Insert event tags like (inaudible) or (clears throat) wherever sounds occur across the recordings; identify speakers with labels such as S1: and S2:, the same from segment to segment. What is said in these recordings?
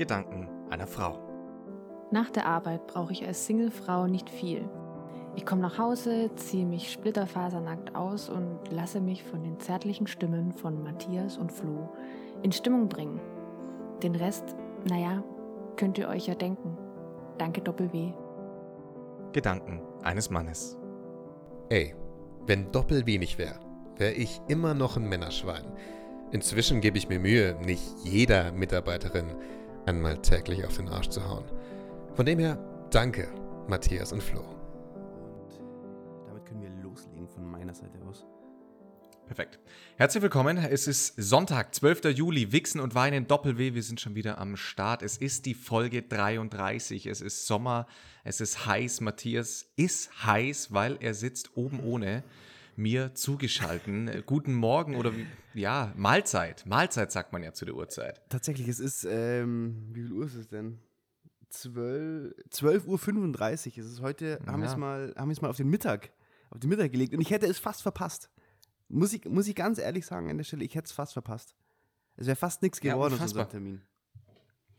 S1: Gedanken einer Frau.
S2: Nach der Arbeit brauche ich als Singlefrau nicht viel. Ich komme nach Hause, ziehe mich splitterfasernackt aus und lasse mich von den zärtlichen Stimmen von Matthias und Flo in Stimmung bringen. Den Rest, naja, könnt ihr euch ja denken. Danke Doppel-W.
S1: Gedanken eines Mannes.
S3: Ey, wenn Doppel wenig wäre, wäre ich immer noch ein Männerschwein. Inzwischen gebe ich mir Mühe, nicht jeder Mitarbeiterin einmal täglich auf den Arsch zu hauen. Von dem her, danke, Matthias und Flo.
S4: Und damit können wir loslegen von meiner Seite aus.
S1: Perfekt. Herzlich willkommen. Es ist Sonntag, 12. Juli. Wichsen und Weinen Doppel-W. Wir sind schon wieder am Start. Es ist die Folge 33. Es ist Sommer. Es ist heiß. Matthias ist heiß, weil er sitzt oben ohne mir zugeschalten. Guten Morgen oder ja, Mahlzeit. Mahlzeit sagt man ja zu der Uhrzeit.
S4: Tatsächlich, es ist, ähm, wie viel Uhr ist es denn? 12, 12.35 Uhr. Es ist heute, haben wir
S1: Ja.
S4: es mal, haben wir es mal auf den Mittag, auf den Mittag gelegt und ich hätte es fast verpasst. Muss ich, muss ich ganz ehrlich sagen an der Stelle, ich hätte es fast verpasst. Es wäre fast nichts
S1: Ja,
S4: geworden aus
S1: unfassbar.
S4: unserem Termin.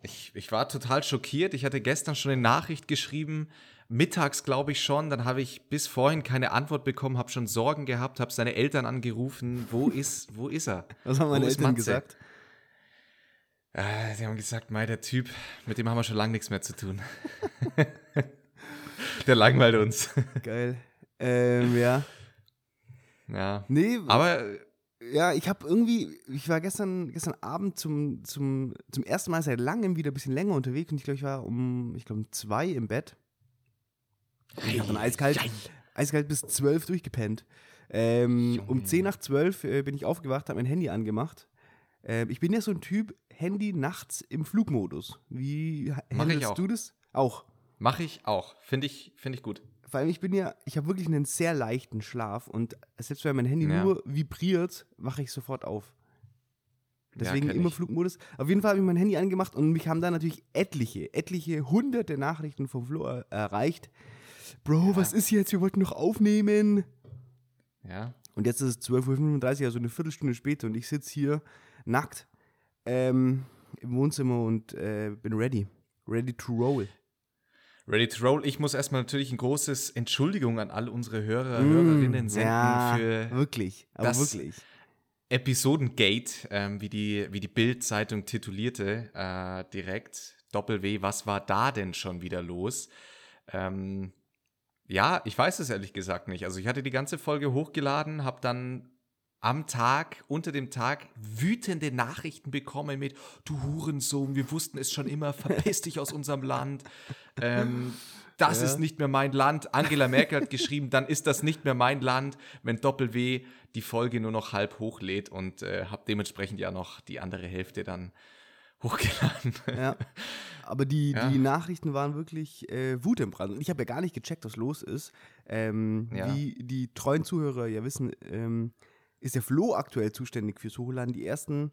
S1: Ich, ich war total schockiert. Ich hatte gestern schon eine Nachricht geschrieben, mittags glaube ich schon. Dann habe ich bis vorhin keine Antwort bekommen, habe schon Sorgen gehabt, habe seine Eltern angerufen. Wo (laughs) ist, wo ist er?
S4: Was haben meine Eltern
S1: Matze?
S4: gesagt?
S1: Äh, sie haben gesagt, mei, der Typ, mit dem haben wir schon lange nichts mehr zu tun. (laughs) der langweilt uns.
S4: Geil. ähm, ja.
S1: ja.
S4: Nee,
S1: Aber
S4: Ja, ich habe irgendwie, ich war gestern, gestern Abend zum, zum, zum ersten Mal seit langem wieder ein bisschen länger unterwegs und ich glaube, ich war um, ich glaube, um zwei im Bett. Ich habe dann eiskalt, eiskalt bis zwölf durchgepennt. Ähm, um zehn nach zwölf äh, bin ich aufgewacht, habe mein Handy angemacht. Ähm, ich bin ja so ein Typ, Handy nachts im Flugmodus. Wie handelst du das? Auch.
S1: mache ich auch. Finde ich, finde ich gut.
S4: Vor allem, ich bin ja, ich habe wirklich einen sehr leichten Schlaf und selbst wenn mein Handy
S1: Ja.
S4: nur vibriert, wache ich sofort auf. Deswegen
S1: kenn
S4: immer
S1: ich.
S4: Flugmodus. Auf jeden Fall habe ich mein Handy angemacht und mich haben da natürlich etliche, etliche hunderte Nachrichten vom Flo er erreicht. Bro, was ist jetzt? Wir wollten noch aufnehmen.
S1: Ja.
S4: Und jetzt ist es 12.35 Uhr, also eine Viertelstunde später und ich sitze hier nackt ähm, im Wohnzimmer und äh, bin ready. Ready to roll.
S1: Ready to roll. Ich muss erstmal natürlich ein großes Entschuldigung an all unsere Hörer, Hörerinnen senden
S4: Mm, ja,
S1: für
S4: wirklich, aber
S1: das-
S4: wirklich.
S1: Episodengate, ähm, wie die, wie die Bild-Zeitung titulierte, äh, direkt. Doppel-W, was war da denn schon wieder los? Ähm, ja, ich weiß es ehrlich gesagt nicht. Also ich hatte die ganze Folge hochgeladen, habe dann am Tag, unter dem Tag, wütende Nachrichten bekommen mit, du Hurensohn, wir wussten es schon immer, verpiss dich aus unserem Land. Ähm, das
S4: Ja.
S1: ist nicht mehr mein Land. Angela Merkel hat geschrieben, dann ist das nicht mehr mein Land, wenn Doppel-W die Folge nur noch halb hochlädt und äh, habe dementsprechend ja noch die andere Hälfte dann hochgeladen.
S4: Ja. Aber die,
S1: Ja.
S4: die Nachrichten waren wirklich äh, Wut im Brand. Und ich habe ja gar nicht gecheckt, was los ist. Ähm,
S1: Ja.
S4: Wie die treuen Zuhörer ja wissen, ähm, ist der Flo aktuell zuständig fürs Hochladen. Die ersten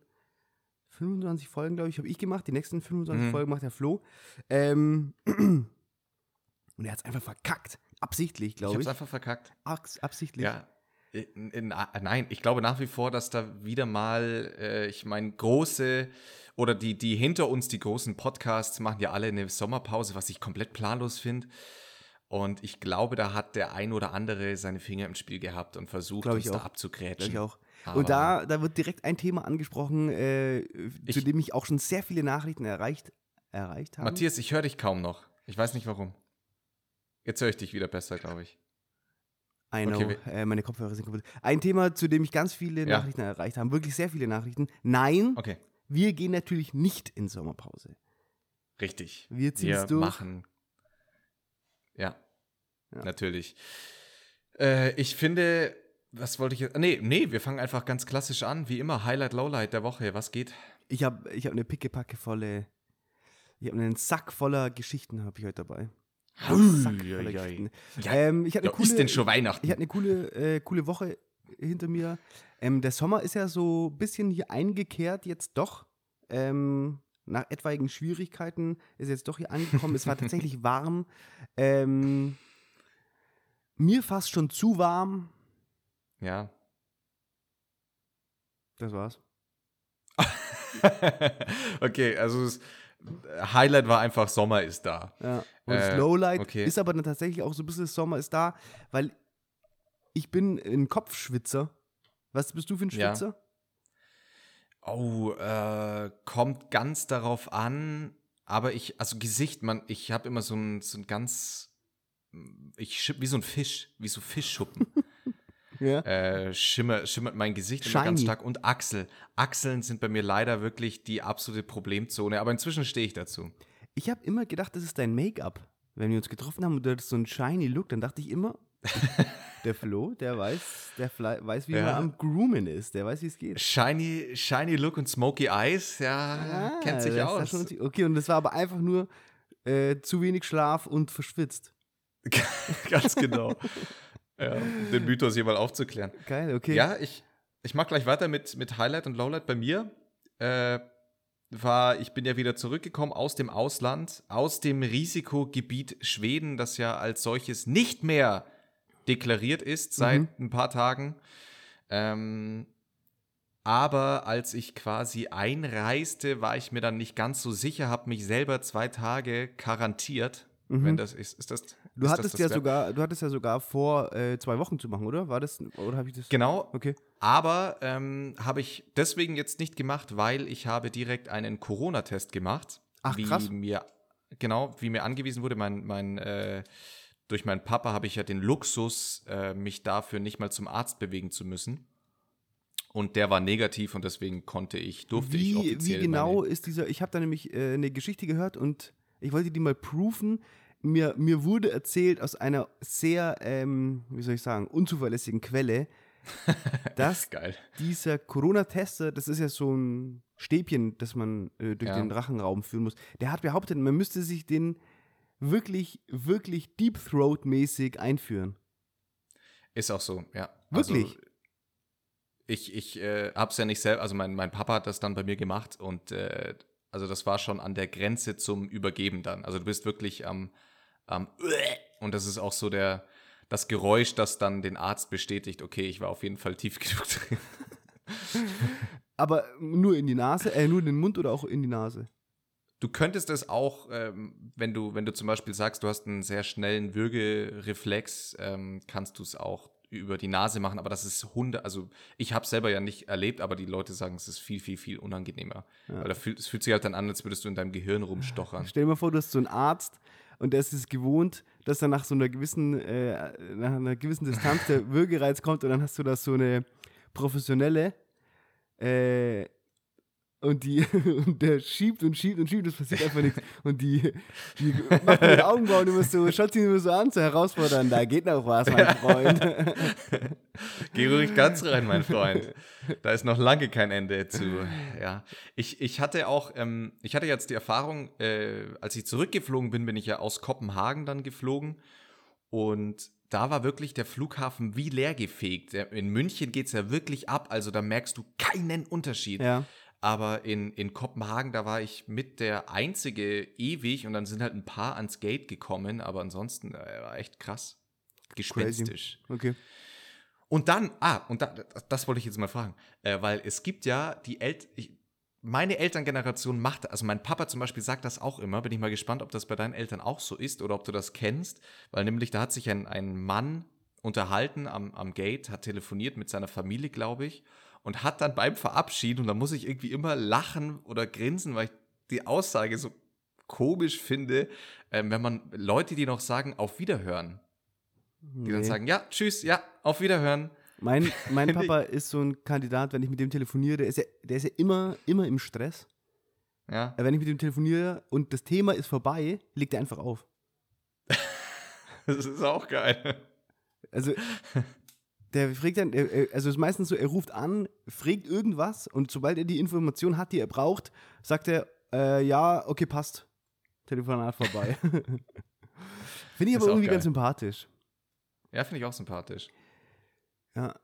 S4: 25 Folgen, glaube ich, habe ich gemacht. Die nächsten 25
S1: Mhm.
S4: Folgen macht der Flo. Ähm, und er hat es einfach verkackt. Absichtlich,
S1: Ich
S4: glaube
S1: habe
S4: ich.
S1: es einfach verkackt.
S4: Abs- Absichtlich.
S1: Ja. In, in, äh, nein, ich glaube nach wie vor, dass da wieder mal, äh, ich meine, große oder die, die hinter uns, die großen Podcasts, machen ja alle eine Sommerpause, was ich komplett planlos finde. Und ich glaube, da hat der ein oder andere seine Finger im Spiel gehabt und versucht, uns
S4: ich
S1: da
S4: auch.
S1: abzugrätschen.
S4: Glaube ich auch.
S1: Aber-
S4: Und da, da wird direkt ein Thema angesprochen, äh, zu
S1: Ich-
S4: dem ich auch schon sehr viele Nachrichten erreicht, erreicht habe.
S1: Matthias, ich höre dich kaum noch. Ich weiß nicht warum. Jetzt höre ich dich wieder besser, glaube ich.
S4: I know,
S1: Okay,
S4: äh, meine Kopfhörer sind kaputt. Ein Thema, zu dem ich ganz viele
S1: Ja.
S4: Nachrichten erreicht habe, wirklich sehr viele Nachrichten. Nein,
S1: Okay,
S4: wir gehen natürlich nicht in Sommerpause.
S1: richtig.
S4: Wir ziehen es durch.
S1: machen. Ja,
S4: Ja.
S1: natürlich. Äh, ich finde, was wollte ich jetzt? Nee, nee, wir fangen einfach ganz klassisch an. Wie immer, Highlight, Lowlight der Woche. Was geht?
S4: Ich habe ich hab eine pickepacke volle, ich habe einen Sack voller Geschichten habe ich heute dabei. Sack. Geschichten.
S1: Ja,
S4: ähm, ich hatte
S1: Ja,
S4: eine coole,
S1: ist denn schon Weihnachten?
S4: Ich hatte eine coole, äh, coole Woche hinter mir. Ähm, der Sommer ist ja so ein bisschen hier eingekehrt jetzt doch. Ähm, nach etwaigen Schwierigkeiten ist jetzt doch hier angekommen. es war (laughs) tatsächlich warm. Ähm, mir fast schon zu warm.
S1: ja.
S4: Das war's. (laughs)
S1: okay, also es, Highlight war einfach Sommer ist da.
S4: Ja. Und
S1: Äh,
S4: Slowlight
S1: okay.
S4: ist aber dann tatsächlich auch so ein bisschen Sommer ist da, weil ich bin ein Kopfschwitzer. Was bist du für ein
S1: Ja.
S4: Schwitzer?
S1: Oh, äh, kommt ganz darauf an, aber ich, also Gesicht, man, ich habe immer so ein, so ein ganz, ich wie so ein Fisch, wie so Fischschuppen. (laughs)
S4: Ja.
S1: äh, schimmer, schimmert mein Gesicht immer ganz
S4: Shiny.
S1: stark und Achsel. Achseln sind bei mir leider wirklich die absolute Problemzone, aber inzwischen stehe ich dazu.
S4: Ich habe immer gedacht, das ist dein Make-up. Wenn wir uns getroffen haben und du hattest so einen shiny Look, dann dachte ich immer, (laughs) der Flo, der weiß, der weiß, wie
S1: Ja.
S4: man am Groomen ist. Der weiß, wie es geht.
S1: Shiny, shiny Look und Smoky Eyes, ja,
S4: Ah,
S1: kennt sich aus.
S4: schon- okay, und das war aber einfach nur äh, zu wenig Schlaf und verschwitzt. (laughs)
S1: Ganz genau. (laughs) ja, den Mythos hier mal aufzuklären.
S4: Geil, okay.
S1: Ja, ich, ich mache gleich weiter mit, mit Highlight und Lowlight bei mir. Äh, war, ich bin ja wieder zurückgekommen aus dem Ausland, aus dem Risikogebiet Schweden, das ja als solches nicht mehr deklariert ist seit
S4: Mhm.
S1: ein paar Tagen. Ähm, aber als ich quasi einreiste, war ich mir dann nicht ganz so sicher, habe mich selber zwei Tage quarantiert.
S4: Mhm.
S1: Wenn das ist, ist das.
S4: Du hattest ja sogar, du hattest ja sogar vor, äh, zwei Wochen zu machen, oder? War das, oder habe ich das?
S1: Genau,
S4: Okay.
S1: Aber ähm, habe ich deswegen jetzt nicht gemacht, weil ich habe direkt einen Corona-Test gemacht.
S4: Ach,
S1: wie
S4: krass.
S1: Mir, genau, wie mir angewiesen wurde. Mein, mein, äh, durch meinen Papa habe ich ja den Luxus, äh, mich dafür nicht mal zum Arzt bewegen zu müssen. Und der war negativ und deswegen konnte ich, durfte ich
S4: Wie,
S1: offiziell
S4: wie genau ist dieser, ich habe da nämlich äh, eine Geschichte gehört und ich wollte die mal proofen. Mir, mir wurde erzählt aus einer sehr, ähm, wie soll ich sagen, unzuverlässigen Quelle, (laughs) dass dieser Corona-Tester, das ist ja so ein Stäbchen, das man äh, durch
S1: Ja.
S4: den Rachenraum führen muss, der hat behauptet, man müsste sich den wirklich, wirklich Deep Throat-mäßig einführen.
S1: Ist auch so, ja.
S4: Wirklich?
S1: Also, ich ich äh, hab's ja nicht selbst, also mein, mein Papa hat das dann bei mir gemacht und äh, also das war schon an der Grenze zum Übergeben dann. Also du bist wirklich am, am und das ist auch so der, das Geräusch, das dann den Arzt bestätigt, okay, ich war auf jeden Fall tief (laughs) genug drin.
S4: Aber nur in die Nase, äh, nur in den Mund oder auch in die Nase?
S1: Du könntest es auch, ähm, wenn du, wenn du zum Beispiel sagst, du hast einen sehr schnellen Würgereflex, ähm, kannst du es auch über die Nase machen, aber das ist Hunde, also ich habe es selber ja nicht erlebt, aber die Leute sagen, es ist viel, viel, viel unangenehmer.
S4: Ja.
S1: Weil da fühlt, es fühlt sich halt dann an, als würdest du in deinem Gehirn rumstochern.
S4: Stell dir mal vor, du hast so einen Arzt und der ist es gewohnt, dass er nach so einer gewissen, äh, nach einer gewissen Distanz der Würgereiz kommt. Und dann hast du da so eine professionelle äh, und die (laughs) und der schiebt und schiebt und schiebt, es passiert einfach nichts. (laughs) Und die, die macht mit den Augenbrauen immer so, schaut ihn immer so an, so herausfordernd, da geht noch was, mein (laughs) Freund.
S1: Geh ruhig ganz rein, mein Freund. Da ist noch lange kein Ende zu. Ja, ich, ich hatte auch, ähm, ich hatte jetzt die Erfahrung, äh, als ich zurückgeflogen bin, bin ich ja aus Kopenhagen dann geflogen und da war wirklich der Flughafen wie leergefegt. Der- In München geht es ja wirklich ab, also da merkst du keinen Unterschied.
S4: ja.
S1: Aber in, in Kopenhagen, da war ich mit der einzige ewig und dann sind halt ein paar ans Gate gekommen, aber ansonsten äh, war echt krass. Gespenstisch.
S4: Okay.
S1: Und dann, ah, und da, das, das wollte ich jetzt mal fragen, äh, weil es gibt ja die Eltern, meine Elterngeneration macht, also mein Papa zum Beispiel sagt das auch immer, bin ich mal gespannt, ob das bei deinen Eltern auch so ist oder ob du das kennst, weil nämlich da hat sich ein, ein Mann unterhalten am, am Gate, hat telefoniert mit seiner Familie, glaube ich, und hat dann beim Verabschieden, und da muss ich irgendwie immer lachen oder grinsen, weil ich die Aussage so komisch finde, ähm, wenn man Leute, die noch sagen, auf Wiederhören, die dann
S4: Nee.
S1: sagen, ja, tschüss, ja, auf Wiederhören.
S4: Mein, (laughs) mein Papa ist so ein Kandidat, wenn ich mit dem telefoniere, der ist ja, der ist ja immer, immer im Stress.
S1: Ja.
S4: Wenn ich mit ihm telefoniere und das Thema ist vorbei, legt er einfach auf. (laughs)
S1: Das ist auch geil.
S4: Also, der fragt dann, also es ist meistens so, er ruft an, fragt irgendwas und sobald er die Information hat, die er braucht, sagt er, äh, ja, okay, passt. Telefonat vorbei. (laughs) Finde ich aber irgendwie
S1: geil.
S4: ganz sympathisch.
S1: Ja, finde ich auch sympathisch.
S4: Ja.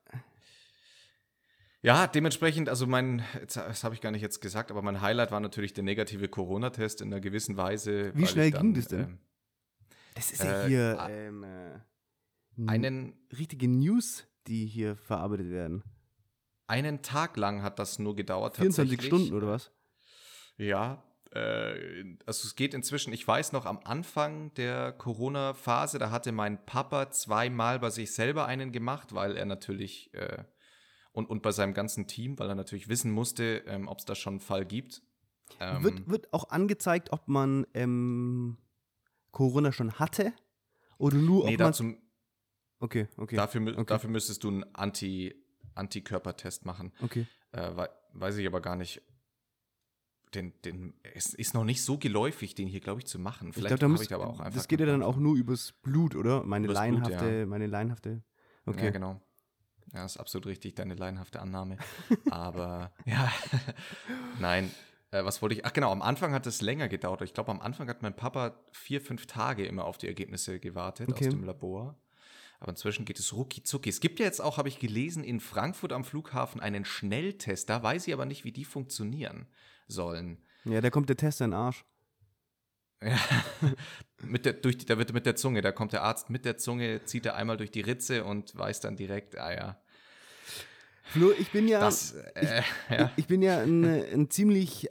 S1: Ja, dementsprechend, also mein, das habe ich gar nicht jetzt gesagt, aber mein Highlight war natürlich der negative Corona-Test in einer gewissen Weise.
S4: Wie schnell
S1: ich
S4: ging
S1: dann,
S4: das denn?
S1: ähm,
S4: Das ist ja
S1: Äh,
S4: hier
S1: ah,
S4: ähm, äh,
S1: einen,
S4: richtige News, die hier verarbeitet werden.
S1: einen Tag lang hat das nur gedauert.
S4: 24
S1: tatsächlich.
S4: Stunden oder was?
S1: Ja, äh, also es geht inzwischen, ich weiß noch, am Anfang der Corona-Phase, da hatte mein Papa zweimal bei sich selber einen gemacht, weil er natürlich äh, und, und bei seinem ganzen Team, weil er natürlich wissen musste, ähm, ob es da schon einen Fall gibt. Ähm,
S4: wird, wird auch angezeigt, ob man ähm, Corona schon hatte oder nur
S1: nee,
S4: ob man.
S1: dazu,
S4: Okay, okay.
S1: dafür,
S4: okay.
S1: dafür müsstest du einen Anti, Antikörpertest machen.
S4: okay.
S1: Äh, wei- weiß ich aber gar nicht. Den, den, es ist noch nicht so geläufig, den hier, glaube ich, zu machen.
S4: Ich
S1: Vielleicht habe
S4: muss,
S1: ich aber auch einfach.
S4: das geht ja dann auch nur übers Blut, oder? Meine
S1: Übers Blut,
S4: laienhafte, meine laienhafte.
S1: Bock.
S4: Okay.
S1: Ja, genau. Ja, ist absolut richtig, deine laienhafte Annahme. (laughs) aber, ja, nein. Äh, was wollte ich? Ach genau, am Anfang hat es länger gedauert. Ich glaube, am Anfang hat mein Papa vier, fünf Tage immer auf die Ergebnisse gewartet
S4: Okay.
S1: aus dem Labor. Aber inzwischen geht es rucki zucki. Es gibt ja jetzt auch, habe ich gelesen, in Frankfurt am Flughafen einen Schnelltest. Da weiß ich aber nicht, wie die funktionieren sollen.
S4: Ja, da kommt der Test in den Arsch.
S1: Ja, (laughs) mit der, durch die, da wird mit der Zunge, da kommt der Arzt mit der Zunge, zieht er einmal durch die Ritze und weiß dann direkt, ah ja,
S4: Flo, ich bin ja.
S1: das, äh, ja.
S4: Ich bin ja ein, ein ziemlich,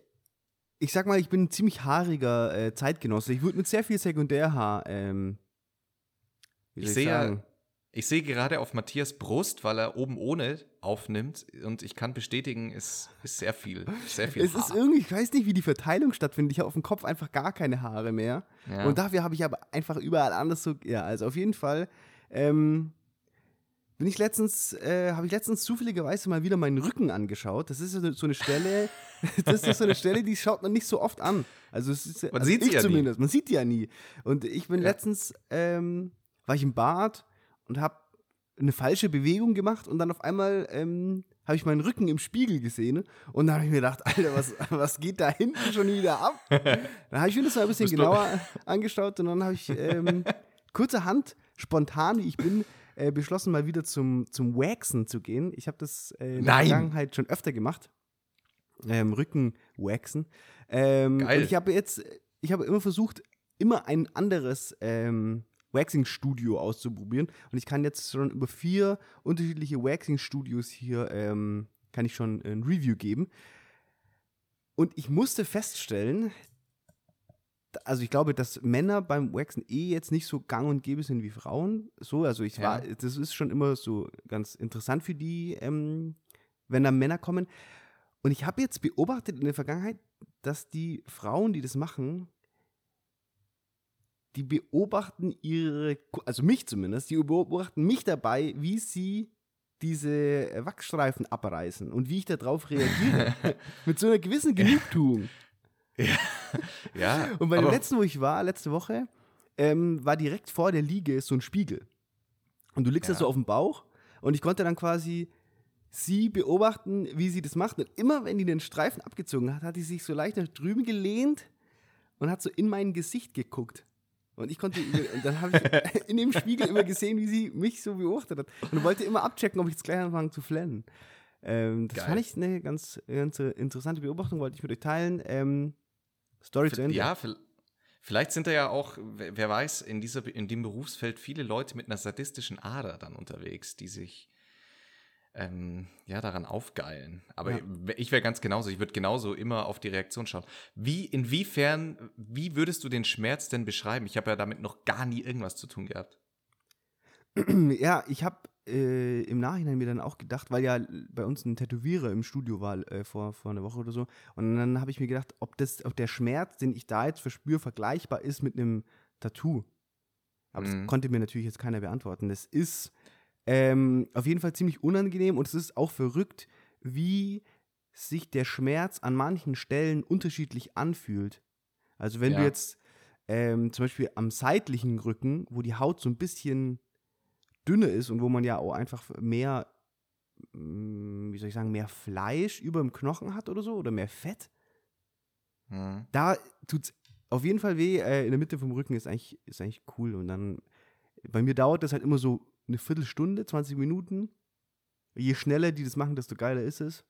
S4: ich sag mal, ich bin ein ziemlich haariger äh, Zeitgenosse. Ich würde mit sehr viel Sekundärhaar, ähm,
S1: Ich
S4: soll
S1: sehe ja-? Ich sehe gerade auf Matthias Brust, weil er oben ohne aufnimmt und ich kann bestätigen, es ist sehr viel, sehr viel
S4: Es ist
S1: Haar.
S4: irgendwie, ich weiß nicht, wie die Verteilung stattfindet. Ich habe auf dem Kopf einfach gar keine Haare mehr.
S1: Ja.
S4: Und dafür habe ich aber einfach überall anders so, ja, also auf jeden Fall, ähm, bin ich letztens, äh, habe ich letztens zufälligerweise mal wieder meinen Rücken angeschaut. Das ist so eine- Stelle, (laughs) das ist so eine Stelle, die schaut man nicht so oft an. Also es ist,
S1: Man
S4: also
S1: sieht sie
S4: ich
S1: ja nie.
S4: zumindest, man sieht die ja nie. Und ich bin
S1: Ja.
S4: letztens, ähm, war ich im Bad und habe eine falsche Bewegung gemacht und dann auf einmal ähm, habe ich meinen Rücken im Spiegel gesehen und dann habe ich mir gedacht, (laughs) Alter, was, was geht da hinten schon wieder ab? (laughs) Dann habe ich mir das mal ein bisschen
S1: Bist du-
S4: genauer angeschaut und dann habe ich ähm, kurzerhand, spontan wie ich bin, äh, beschlossen, mal wieder zum, zum Waxen zu gehen. Ich habe das äh, in der
S1: Nein.
S4: Vergangenheit schon öfter gemacht. Ähm, Rücken waxen. Ähm,
S1: Geil.
S4: Und ich habe jetzt, ich habe immer versucht, immer ein anderes ähm, Waxing-Studio auszuprobieren. Und ich kann jetzt schon über vier unterschiedliche Waxing-Studios hier, ähm, kann ich schon ein Review geben. Und ich musste feststellen, also ich glaube, dass Männer beim Waxen eh jetzt nicht so gang und gäbe sind wie Frauen. So, also ich war,
S1: Ja.
S4: das ist schon immer so ganz interessant für die, ähm, wenn da Männer kommen. Und ich habe jetzt beobachtet in der Vergangenheit, dass die Frauen, die das machen, die beobachten ihre, also mich zumindest, die beobachten mich dabei, wie sie diese äh, Wachsstreifen abreißen und wie ich darauf reagiere. (laughs) Mit so einer gewissen Genugtuung.
S1: ja,
S4: Und bei dem letzten, wo ich war, letzte Woche, ähm, war direkt vor der Liege so ein Spiegel. Und du liegst da
S1: Ja.
S4: so auf dem Bauch und ich konnte dann quasi sie beobachten, wie sie das macht. Und immer wenn die den Streifen abgezogen hat, hat sie sich so leicht nach drüben gelehnt und hat so in mein Gesicht geguckt. Und ich konnte, und dann habe ich (laughs) in dem Spiegel immer gesehen, wie sie mich so beobachtet hat. Und wollte immer abchecken, ob ich jetzt gleich anfange zu flennen. Ähm, das
S1: Geil.
S4: fand ich eine ganz, ganz interessante Beobachtung, wollte ich mit euch teilen. Ähm, Story zu Ende.
S1: Ja, vi- vielleicht sind da ja auch, wer wer weiß, in, dieser, in dem Berufsfeld viele Leute mit einer sadistischen Ader dann unterwegs, die sich ähm, ja daran aufgeilen. Aber
S4: Ja.
S1: ich wäre ganz genauso, ich würde genauso immer auf die Reaktion schauen. Wie, inwiefern, wie würdest du den Schmerz denn beschreiben? Ich habe ja damit noch gar nie irgendwas zu tun gehabt. (clears throat)
S4: Ja, ich habe äh, im Nachhinein mir dann auch gedacht, weil ja bei uns ein Tätowierer im Studio war äh, vor, vor einer Woche oder so. Und dann habe ich mir gedacht, ob, das, ob der Schmerz, den ich da jetzt verspüre, vergleichbar ist mit einem Tattoo. Aber das
S1: Mhm.
S4: konnte mir natürlich jetzt keiner beantworten. Das ist ähm, auf jeden Fall ziemlich unangenehm und es ist auch verrückt, wie sich der Schmerz an manchen Stellen unterschiedlich anfühlt. Also wenn du
S1: Ja.
S4: jetzt ähm, zum Beispiel am seitlichen Rücken, wo die Haut so ein bisschen dünner ist und wo man ja auch einfach mehr, mm, wie soll ich sagen, mehr Fleisch über dem Knochen hat oder so oder mehr Fett,
S1: Hm.
S4: da tut es auf jeden Fall weh. Äh, in der Mitte vom Rücken ist eigentlich, ist eigentlich cool. Und dann, bei mir dauert das halt immer so eine Viertelstunde, 20 Minuten. Je schneller die das machen, desto geiler ist es.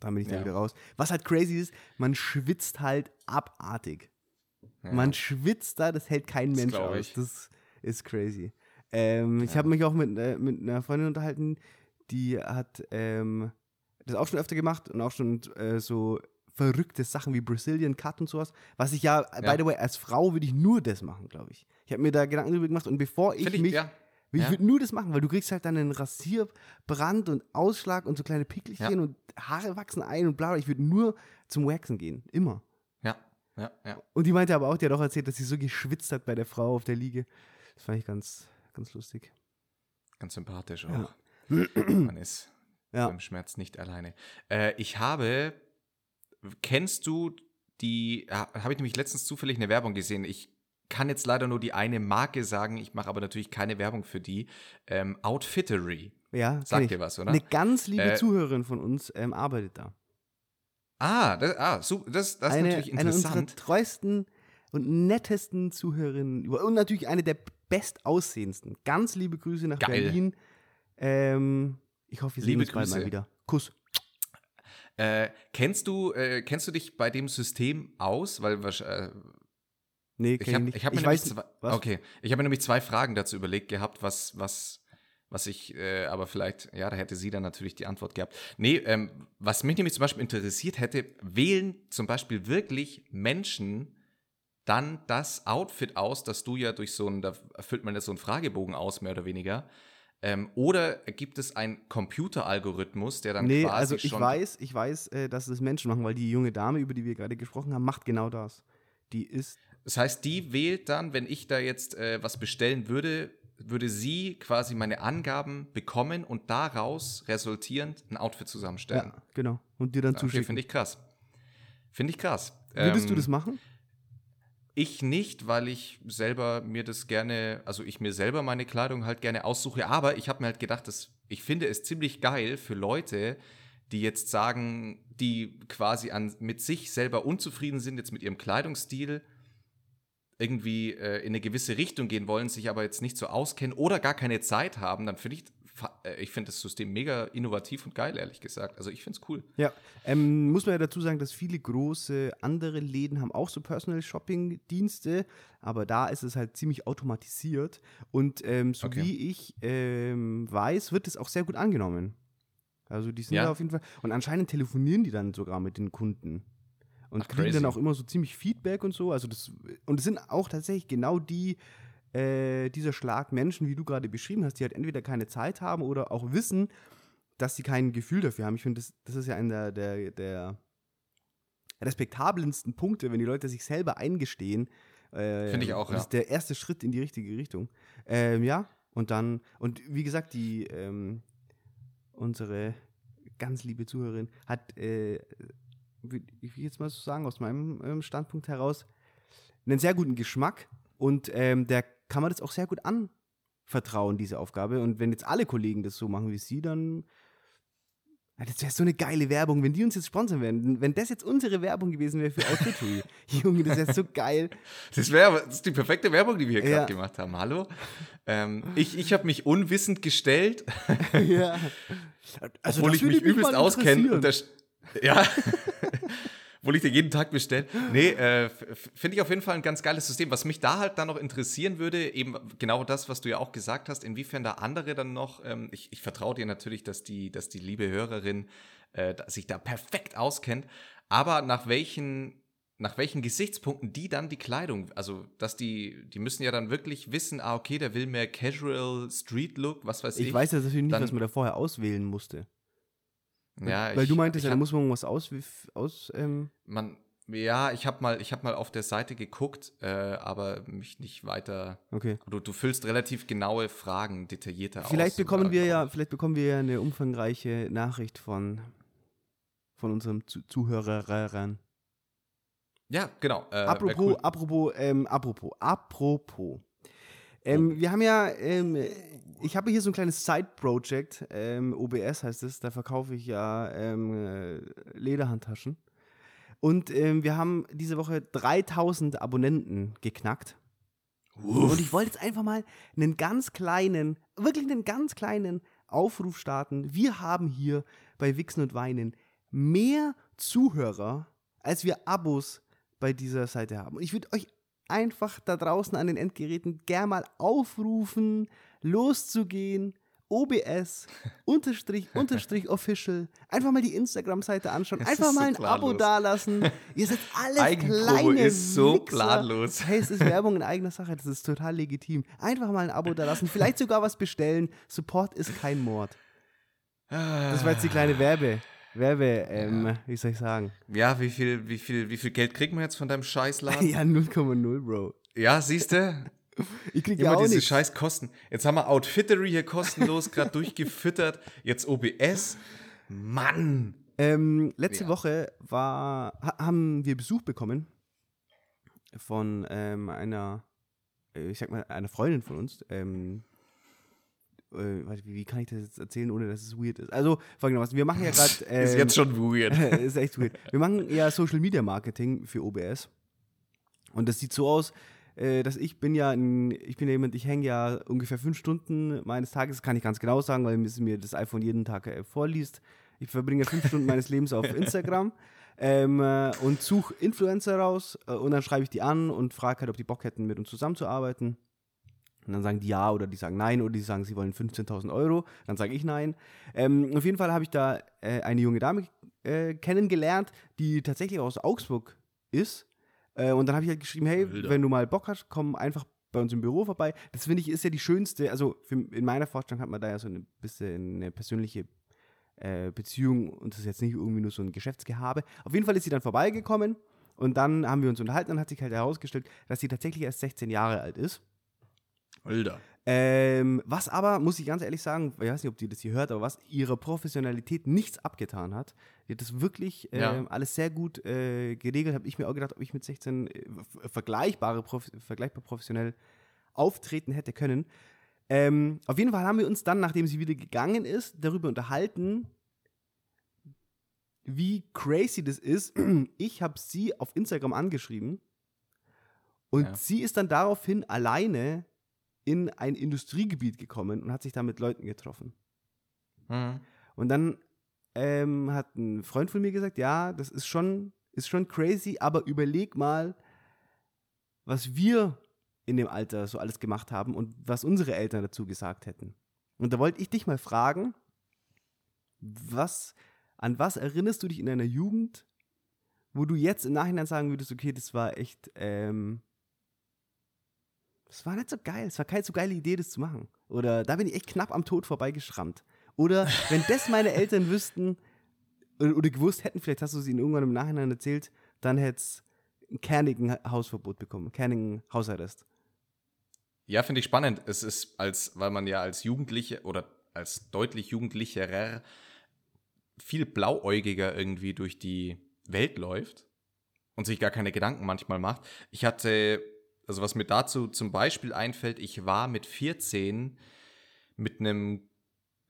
S4: Dann bin ich
S1: Ja.
S4: wieder raus. Was halt crazy ist, man schwitzt halt abartig.
S1: Ja.
S4: Man schwitzt da, das hält kein
S1: Das
S4: Mensch aus.
S1: ich.
S4: Das ist crazy. Ähm, Ich
S1: Ja.
S4: habe mich auch mit, äh, mit einer Freundin unterhalten, die hat ähm, das auch schon öfter gemacht und auch schon äh, so verrückte Sachen wie Brazilian Cut und sowas. Was ich ja,
S1: Ja.
S4: by the way, als Frau würde ich nur das machen, glaube ich. Ich habe mir da Gedanken darüber gemacht und bevor ich,
S1: ich,
S4: mich,
S1: ja.
S4: Ich
S1: Ja.
S4: würde nur das machen, weil du kriegst halt dann einen Rasierbrand und Ausschlag und so kleine Pickelchen
S1: Ja.
S4: und Haare wachsen ein und bla bla. Ich würde nur zum Waxen gehen, immer.
S1: Ja, ja, ja.
S4: Und die meinte aber auch, die hat auch erzählt, dass sie so geschwitzt hat bei der Frau auf der Liege. Das fand ich ganz, ganz lustig.
S1: Ganz sympathisch
S4: Ja.
S1: auch. Man ist
S4: Ja.
S1: beim Schmerz nicht alleine. Äh, ich habe, kennst du die, ha- habe ich nämlich letztens zufällig eine Werbung gesehen. Ich kann jetzt leider nur die eine Marke sagen, ich mache aber natürlich keine Werbung für die. Ähm, Outfittery.
S4: Ja,
S1: Sagt
S4: ich.
S1: dir was, oder?
S4: Eine ganz liebe
S1: Äh,
S4: Zuhörerin von uns ähm, arbeitet da.
S1: Ah, das, ah, su- das, das ist
S4: eine,
S1: natürlich
S4: eine unserer
S1: interessant.
S4: treuesten und nettesten Zuhörerinnen und natürlich eine der bestaussehendsten. Ganz liebe Grüße nach
S1: Geil.
S4: Berlin. Ähm, ich hoffe, wir sehen
S1: Liebe
S4: uns bald mal
S1: Grüße.
S4: wieder. Kuss.
S1: Äh, kennst du, äh, kennst du dich bei dem System aus? Weil äh,
S4: Nee,
S1: ich ich hab mir
S4: ich
S1: nämlich
S4: weiß,
S1: zwei,
S4: was?
S1: okay, ich habe mir nämlich zwei Fragen dazu überlegt gehabt, was was was ich, äh, aber vielleicht, ja, da hätte sie dann natürlich die Antwort gehabt. Nee, ähm, was mich nämlich zum Beispiel interessiert hätte, wählen zum Beispiel wirklich Menschen dann das Outfit aus, das du ja durch so ein, da füllt man ja so einen Fragebogen aus, mehr oder weniger. Ähm, oder gibt es einen Computeralgorithmus, der dann
S4: Nee,
S1: quasi
S4: also ich
S1: schon
S4: weiß, ich weiß, äh, dass das Menschen machen, weil die junge Dame, über die wir gerade gesprochen haben, macht genau das. Die ist
S1: Das heißt, die wählt dann, wenn ich da jetzt äh, was bestellen würde, würde sie quasi meine Angaben bekommen und daraus resultierend ein Outfit zusammenstellen.
S4: ja, genau und dir dann
S1: Okay,
S4: zuschicken.
S1: finde ich krass. Finde ich krass.
S4: Würdest du
S1: Ähm,
S4: das machen?
S1: Ich nicht, weil ich selber mir das gerne, also ich mir selber meine Kleidung halt gerne aussuche, aber ich habe mir halt gedacht, dass ich finde es ziemlich geil für Leute, die jetzt sagen, die quasi an, mit sich selber unzufrieden sind, jetzt mit ihrem Kleidungsstil, irgendwie äh, in eine gewisse Richtung gehen wollen, sich aber jetzt nicht so auskennen oder gar keine Zeit haben, dann finde ich, äh, ich finde das System mega innovativ und geil, ehrlich gesagt. Also ich finde es cool.
S4: Ja, ähm, muss man ja dazu sagen, dass viele große andere Läden haben auch so Personal Shopping Dienste, aber da ist es halt ziemlich automatisiert und ähm, so
S1: Okay.
S4: wie ich ähm, weiß, wird es auch sehr gut angenommen. Also die sind
S1: Ja.
S4: da auf jeden Fall und anscheinend telefonieren die dann sogar mit den Kunden und
S1: Ach,
S4: kriegen
S1: crazy.
S4: dann auch immer so ziemlich Feedback und so. Also das und es sind auch tatsächlich genau die äh, dieser Schlag Menschen, wie du gerade beschrieben hast, die halt entweder keine Zeit haben oder auch wissen, dass sie kein Gefühl dafür haben. Ich finde, das, das ist ja einer der, der respektabelsten Punkte, wenn die Leute sich selber eingestehen. Äh,
S1: Finde ich auch, ja.
S4: Das ist der erste Schritt in die richtige Richtung. Ähm, ja, und dann, und wie gesagt, die, ähm, unsere ganz liebe Zuhörerin hat, äh, würd ich will jetzt mal so sagen, aus meinem ähm, Standpunkt heraus, einen sehr guten Geschmack und ähm, der kann man das auch sehr gut anvertrauen, diese Aufgabe. Und wenn jetzt alle Kollegen das so machen wie sie, dann ja, das wäre so eine geile Werbung, wenn die uns jetzt sponsern werden. Wenn das jetzt unsere Werbung gewesen wäre für Outfittery. (laughs) Junge, das wäre so geil.
S1: Das wäre die perfekte Werbung, die wir hier
S4: Ja.
S1: gerade gemacht haben. Hallo? Ähm, ich ich habe mich unwissend gestellt, (laughs)
S4: ja. (laughs) Also,
S1: obwohl ich
S4: würde
S1: mich übelst auskenne. und Ja. (laughs) Obwohl ich dir jeden Tag bestelle. Nee, äh, finde ich auf jeden Fall ein ganz geiles System. Was mich da halt dann noch interessieren würde, eben genau das, was du ja auch gesagt hast, inwiefern da andere dann noch, ähm, ich, ich vertraue dir natürlich, dass die, dass die liebe Hörerin äh, sich da perfekt auskennt, aber nach welchen, nach welchen Gesichtspunkten die dann die Kleidung, also dass die, die müssen ja dann wirklich wissen, ah, okay, der will mehr Casual Street Look, was weiß ich.
S4: Ich weiß ja natürlich nicht,
S1: dann-
S4: was man da vorher auswählen musste.
S1: Ja,
S4: Weil
S1: ich,
S4: du meintest ja, da muss man was aus, aus ähm,
S1: Man, ja, ich habe mal, ich hab mal auf der Seite geguckt, äh, aber mich nicht weiter.
S4: okay.
S1: Du, du füllst relativ genaue Fragen detaillierter aus.
S4: Vielleicht bekommen
S1: oder-
S4: wir ja, vielleicht bekommen wir ja eine umfangreiche Nachricht von, von unserem Zu Zuhörern.
S1: Ja, genau. Äh,
S4: apropos,
S1: cool.
S4: apropos, ähm, apropos, apropos. Ähm, Wir haben ja, ähm, ich habe hier so ein kleines Side-Project, ähm, OBS heißt es, da verkaufe ich ja ähm, äh, Lederhandtaschen. Und ähm, wir haben diese Woche 3000 Abonnenten geknackt. Und ich wollte jetzt einfach mal einen ganz kleinen, wirklich einen ganz kleinen Aufruf starten. Wir haben hier bei Wichsen und Weinen mehr Zuhörer, als wir Abos bei dieser Seite haben. Und ich würde euch einfach da draußen an den Endgeräten gern mal aufrufen, loszugehen OBS (laughs) unterstrich unterstrich official. Einfach mal die Instagram-Seite anschauen.
S1: Es
S4: Einfach mal
S1: so
S4: ein Abo
S1: planlos.
S4: dalassen. Ihr seid (laughs) alles
S1: Eigenpromo
S4: kleine
S1: ist so
S4: Wichser.
S1: planlos.
S4: Hey, es ist (laughs) Werbung in eigener Sache. Das ist total legitim. Einfach mal ein Abo dalassen. Vielleicht sogar was bestellen. Support ist kein Mord. Das war jetzt die kleine Werbe. Werbe, ähm, wie soll ich sagen?
S1: Ja, wie viel, wie viel, wie viel Geld kriegen wir jetzt von deinem Scheißladen? (laughs)
S4: Ja, 0,0, Bro.
S1: Ja, siehst du? (laughs)
S4: Ich krieg ja
S1: Immer
S4: auch
S1: diese
S4: nichts.
S1: scheiß Kosten. Jetzt haben wir Outfittery hier kostenlos gerade (laughs) durchgefüttert. Jetzt OBS. Mann!
S4: Ähm, letzte
S1: Ja.
S4: Woche war, ha, haben wir Besuch bekommen von ähm, einer, äh, ich sag mal, einer Freundin von uns. Ähm, äh, warte, wie, wie kann ich das jetzt erzählen, ohne dass es weird ist? Also, folgendermaßen, wir machen ja gerade. (laughs) Ähm,
S1: Ist jetzt schon weird. (laughs)
S4: ist echt weird. Wir machen ja Social Media Marketing für OBS. Und das sieht so aus, äh, dass ich bin ja ein, ich bin ja jemand, ich hänge ja ungefähr fünf Stunden meines Tages, kann ich ganz genau sagen, weil mir das iPhone jeden Tag äh, vorliest. Ich verbringe fünf Stunden meines Lebens auf (laughs) Instagram ähm, äh, und suche Influencer raus äh, und dann schreibe ich die an und frage halt, ob die Bock hätten, mit uns zusammenzuarbeiten. Und dann sagen die ja oder die sagen nein oder die sagen, sie wollen 15.000 Euro. Dann sage ich nein. Ähm, auf jeden Fall habe ich da äh, eine junge Dame äh, kennengelernt, die tatsächlich aus Augsburg ist. Äh, und dann habe ich halt geschrieben, hey,
S1: Alter.
S4: wenn du mal Bock hast, komm einfach bei uns im Büro vorbei. Das finde ich ist ja die schönste, also für, in meiner Vorstellung hat man da ja so ein bisschen eine persönliche äh, Beziehung und das ist jetzt nicht irgendwie nur so ein Geschäftsgehabe. Auf jeden Fall ist sie dann vorbeigekommen und dann haben wir uns unterhalten und hat sich halt herausgestellt, dass sie tatsächlich erst 16 Jahre alt ist.
S1: Alter.
S4: Ähm, was aber, muss ich ganz ehrlich sagen, ich weiß nicht, ob die das hier hört, aber was ihrer Professionalität nichts abgetan hat. Die hat das wirklich ähm,
S1: Ja.
S4: alles sehr gut äh, geregelt. Habe ich mir auch gedacht, ob ich mit 16 äh, vergleichbare, prof vergleichbar professionell auftreten hätte können. Ähm, auf jeden Fall haben wir uns dann, nachdem sie wieder gegangen ist, darüber unterhalten, wie crazy das ist. (clears throat) Ich habe sie auf Instagram angeschrieben und
S1: Ja.
S4: sie ist dann daraufhin alleine in ein Industriegebiet gekommen und hat sich da mit Leuten getroffen.
S1: Mhm.
S4: Und dann ähm, hat ein Freund von mir gesagt, ja, das ist schon, ist schon crazy, aber überleg mal, was wir in dem Alter so alles gemacht haben und was unsere Eltern dazu gesagt hätten. Und da wollte ich dich mal fragen, was, an was erinnerst du dich in deiner Jugend, wo du jetzt im Nachhinein sagen würdest, okay, das war echt, ähm, das war nicht so geil, es war keine so geile Idee, das zu machen. Oder da bin ich echt knapp am Tod vorbeigeschrammt. Oder wenn das meine Eltern wüssten oder, oder gewusst hätten, vielleicht hast du es ihnen irgendwann im Nachhinein erzählt, dann hätte es ein kernigen Hausverbot bekommen, kernigen Hausarrest.
S1: Ja, finde ich spannend. Es ist als, weil man ja als Jugendliche oder als deutlich Jugendlicherer viel blauäugiger irgendwie durch die Welt läuft und sich gar keine Gedanken manchmal macht. Ich hatte, also was mir dazu zum Beispiel einfällt, ich war mit 14 mit einem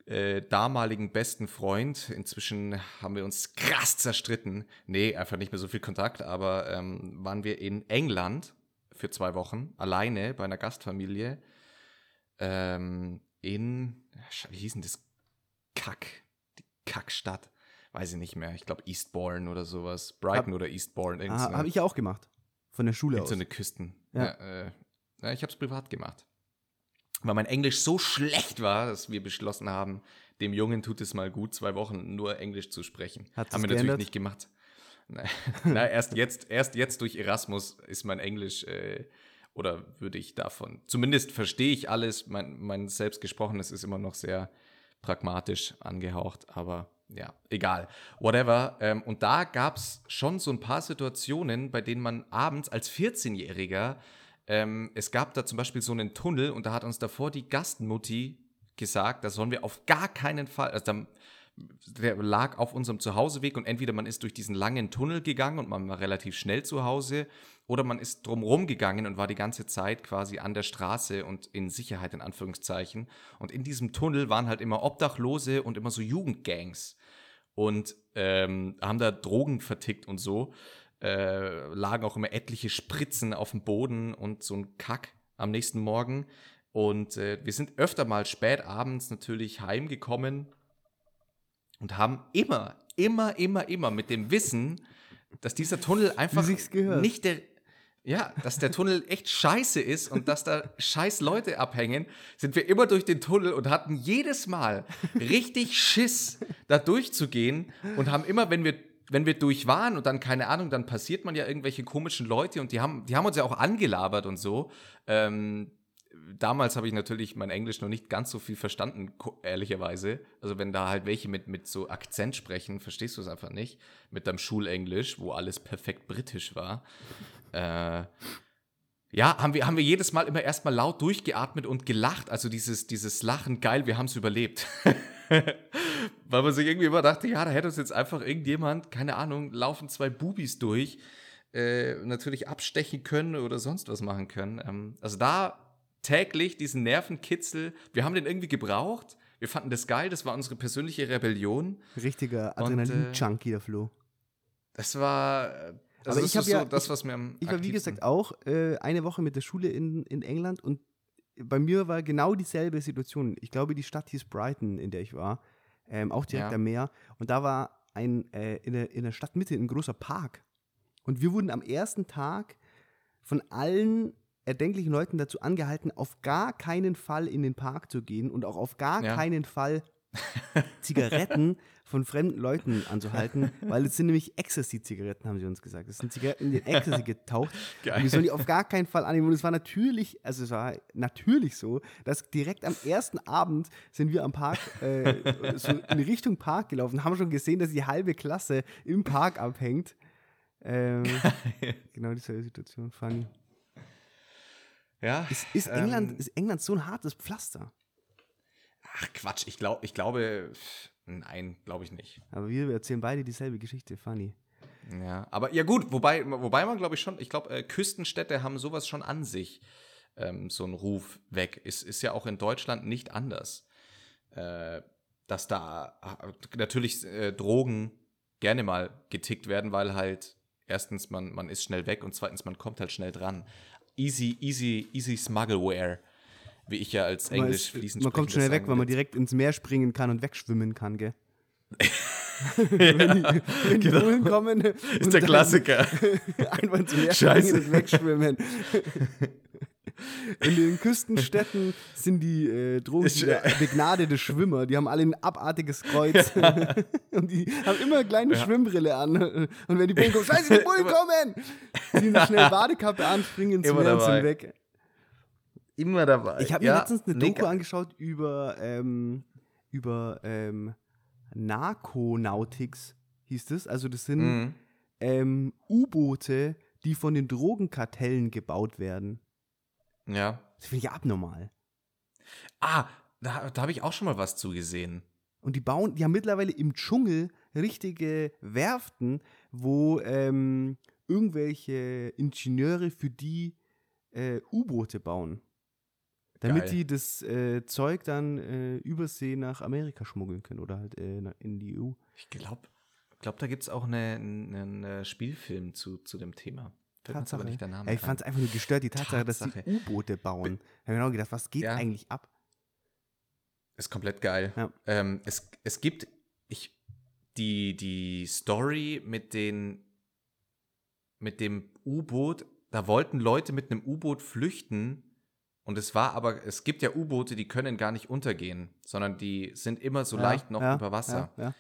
S1: äh, damaligen besten Freund. Inzwischen haben wir uns krass zerstritten. Nee, einfach nicht mehr so viel Kontakt, aber ähm, waren wir in England für zwei Wochen alleine bei einer Gastfamilie ähm, in, wie hieß denn das? Kack, die Kackstadt. Weiß ich nicht mehr. Ich glaube Eastbourne oder sowas. Brighton oder Eastbourne.
S4: Ah, Habe ich ja auch gemacht. Von der Schule aus.
S1: so eine Küsten.
S4: Ja.
S1: Ja. äh, ich habe es privat gemacht. Weil mein Englisch so schlecht war, dass wir beschlossen haben, dem Jungen tut es mal gut, zwei Wochen nur Englisch zu sprechen.
S4: Hat
S1: haben wir natürlich
S4: geändert?
S1: nicht gemacht. Na, (laughs) na, erst jetzt, erst jetzt durch Erasmus ist mein Englisch äh, oder würde ich davon. Zumindest verstehe ich alles. Mein, mein selbstgesprochenes ist immer noch sehr pragmatisch angehaucht, aber ja, egal. Whatever. Ähm, und da gab es schon so ein paar Situationen, bei denen man abends als 14-Jähriger, ähm, es gab da zum Beispiel so einen Tunnel und da hat uns davor die Gastmutti gesagt, da sollen wir auf gar keinen Fall, also da, der lag auf unserem Zuhauseweg und entweder man ist durch diesen langen Tunnel gegangen und man war relativ schnell zu Hause oder man ist drumherum gegangen und war die ganze Zeit quasi an der Straße und in Sicherheit in Anführungszeichen. Und in diesem Tunnel waren halt immer Obdachlose und immer so Jugendgangs und ähm, haben da Drogen vertickt und so. Äh, lagen auch immer etliche Spritzen auf dem Boden und so ein Kack am nächsten Morgen. Und äh, wir sind öfter mal spät abends natürlich heimgekommen und haben immer, immer, immer, immer mit dem Wissen, dass dieser Tunnel einfach nicht der, ja, dass der Tunnel echt scheiße ist und dass da scheiß Leute abhängen, sind wir immer durch den Tunnel und hatten jedes Mal richtig Schiss, da durchzugehen und haben immer, wenn wir wenn wir durch waren und dann, keine Ahnung, dann passiert man ja irgendwelche komischen Leute und die haben, die haben uns ja auch angelabert und so. Ähm, damals habe ich natürlich mein Englisch noch nicht ganz so viel verstanden, ehrlicherweise. Also wenn da halt welche mit, mit so Akzent sprechen, verstehst du es einfach nicht. Mit deinem Schulenglisch, wo alles perfekt britisch war. Äh, ja, haben wir, haben wir jedes Mal immer erstmal laut durchgeatmet und gelacht. Also dieses, dieses Lachen, geil, wir haben es überlebt. (laughs) Weil man sich irgendwie immer dachte, ja, da hätte uns jetzt einfach irgendjemand, keine Ahnung, laufen zwei Bubis durch, äh, natürlich abstechen können oder sonst was machen können. Ähm, also da täglich diesen Nervenkitzel, wir haben den irgendwie gebraucht. Wir fanden das geil, das war unsere persönliche Rebellion.
S4: Richtiger Adrenalin-Junkie, der Flo.
S1: Das war,
S4: also Aber ich habe ja, so das, was mir am Ich war wie gesagt auch äh, eine Woche mit der Schule in, in England und bei mir war genau dieselbe Situation. Ich glaube, die Stadt hieß Brighton, in der ich war, ähm, auch direkt ja. am Meer. Und da war ein, äh, in, der, in der Stadtmitte ein großer Park. Und wir wurden am ersten Tag von allen erdenklichen Leuten dazu angehalten, auf gar keinen Fall in den Park zu gehen und auch auf gar ja. keinen Fall Zigaretten von fremden Leuten anzuhalten, weil es sind nämlich Ecstasy-Zigaretten, haben sie uns gesagt. Es sind Zigaretten in Ecstasy (laughs) getaucht. Geil. Und wir sollen die auf gar keinen Fall annehmen. Und es war natürlich, also es war natürlich so, dass direkt am ersten Abend sind wir am Park, äh, so in Richtung Park gelaufen, haben schon gesehen, dass die halbe Klasse im Park abhängt. Ähm, genau dieselbe Situation, funny.
S1: Ja.
S4: Ist, ist, England, ähm, ist England so ein hartes Pflaster?
S1: Ach Quatsch, ich glaube, ich glaube, nein, glaube ich nicht.
S4: Aber wir erzählen beide dieselbe Geschichte, funny.
S1: Ja, aber ja gut, wobei, wobei man glaube ich schon, ich glaube, äh, Küstenstädte haben sowas schon an sich, ähm, so ein Ruf weg. Ist, ist ja auch in Deutschland nicht anders. Äh, dass da äh, natürlich äh, Drogen gerne mal getickt werden, weil halt erstens man, man ist schnell weg und zweitens man kommt halt schnell dran. Easy, easy, easy Smuggleware wie ich ja als Englisch fließend
S4: Man kommt schnell weg, weil man direkt ins Meer springen kann und wegschwimmen kann, gell? (laughs) wenn die, wenn die genau. kommen.
S1: Ist der Klassiker. (laughs)
S4: einfach ins Meer Scheiße. springen und wegschwimmen. In den Küstenstädten sind die äh, Drogendealer begnadete Schwimmer. Die haben alle ein abartiges Kreuz. (laughs) und die haben immer eine kleine ja. Schwimmbrille an. Und wenn die Bullen kommen, scheiße, die Bullen kommen! Ziehen schnell Badekappe an, springen ins Meer und sind weg
S1: immer dabei.
S4: Ich habe mir letztens eine Doku nee, angeschaut über, ähm, über ähm, Narkonautics, hieß es. Also das sind mhm. ähm, U-Boote, die von den Drogenkartellen gebaut werden.
S1: Ja.
S4: Das finde ich abnormal.
S1: Ah, da, da habe ich auch schon mal was zugesehen.
S4: Und die bauen, die haben mittlerweile im Dschungel richtige Werften, wo ähm, irgendwelche Ingenieure für die äh, U-Boote bauen. Damit Geil. die das äh, Zeug dann äh, übersee nach Amerika schmuggeln können oder halt äh, in die EU.
S1: Ich glaube, glaub, da gibt es auch einen eine Spielfilm zu, zu dem Thema.
S4: Tatsache. Nicht der Name ja, ich fand es einfach nur gestört, die Tatsache, Tatsache. dass die U-Boote bauen. Ich habe genau gedacht, was geht ja. eigentlich ab?
S1: Ist komplett geil. Ja. Ähm, es, es gibt ich, die, die Story mit, den, mit dem U-Boot, da wollten Leute mit einem U-Boot flüchten und es war aber, es gibt ja U-Boote, die können gar nicht untergehen, sondern die sind immer so ja, leicht noch ja, über Wasser. Ja,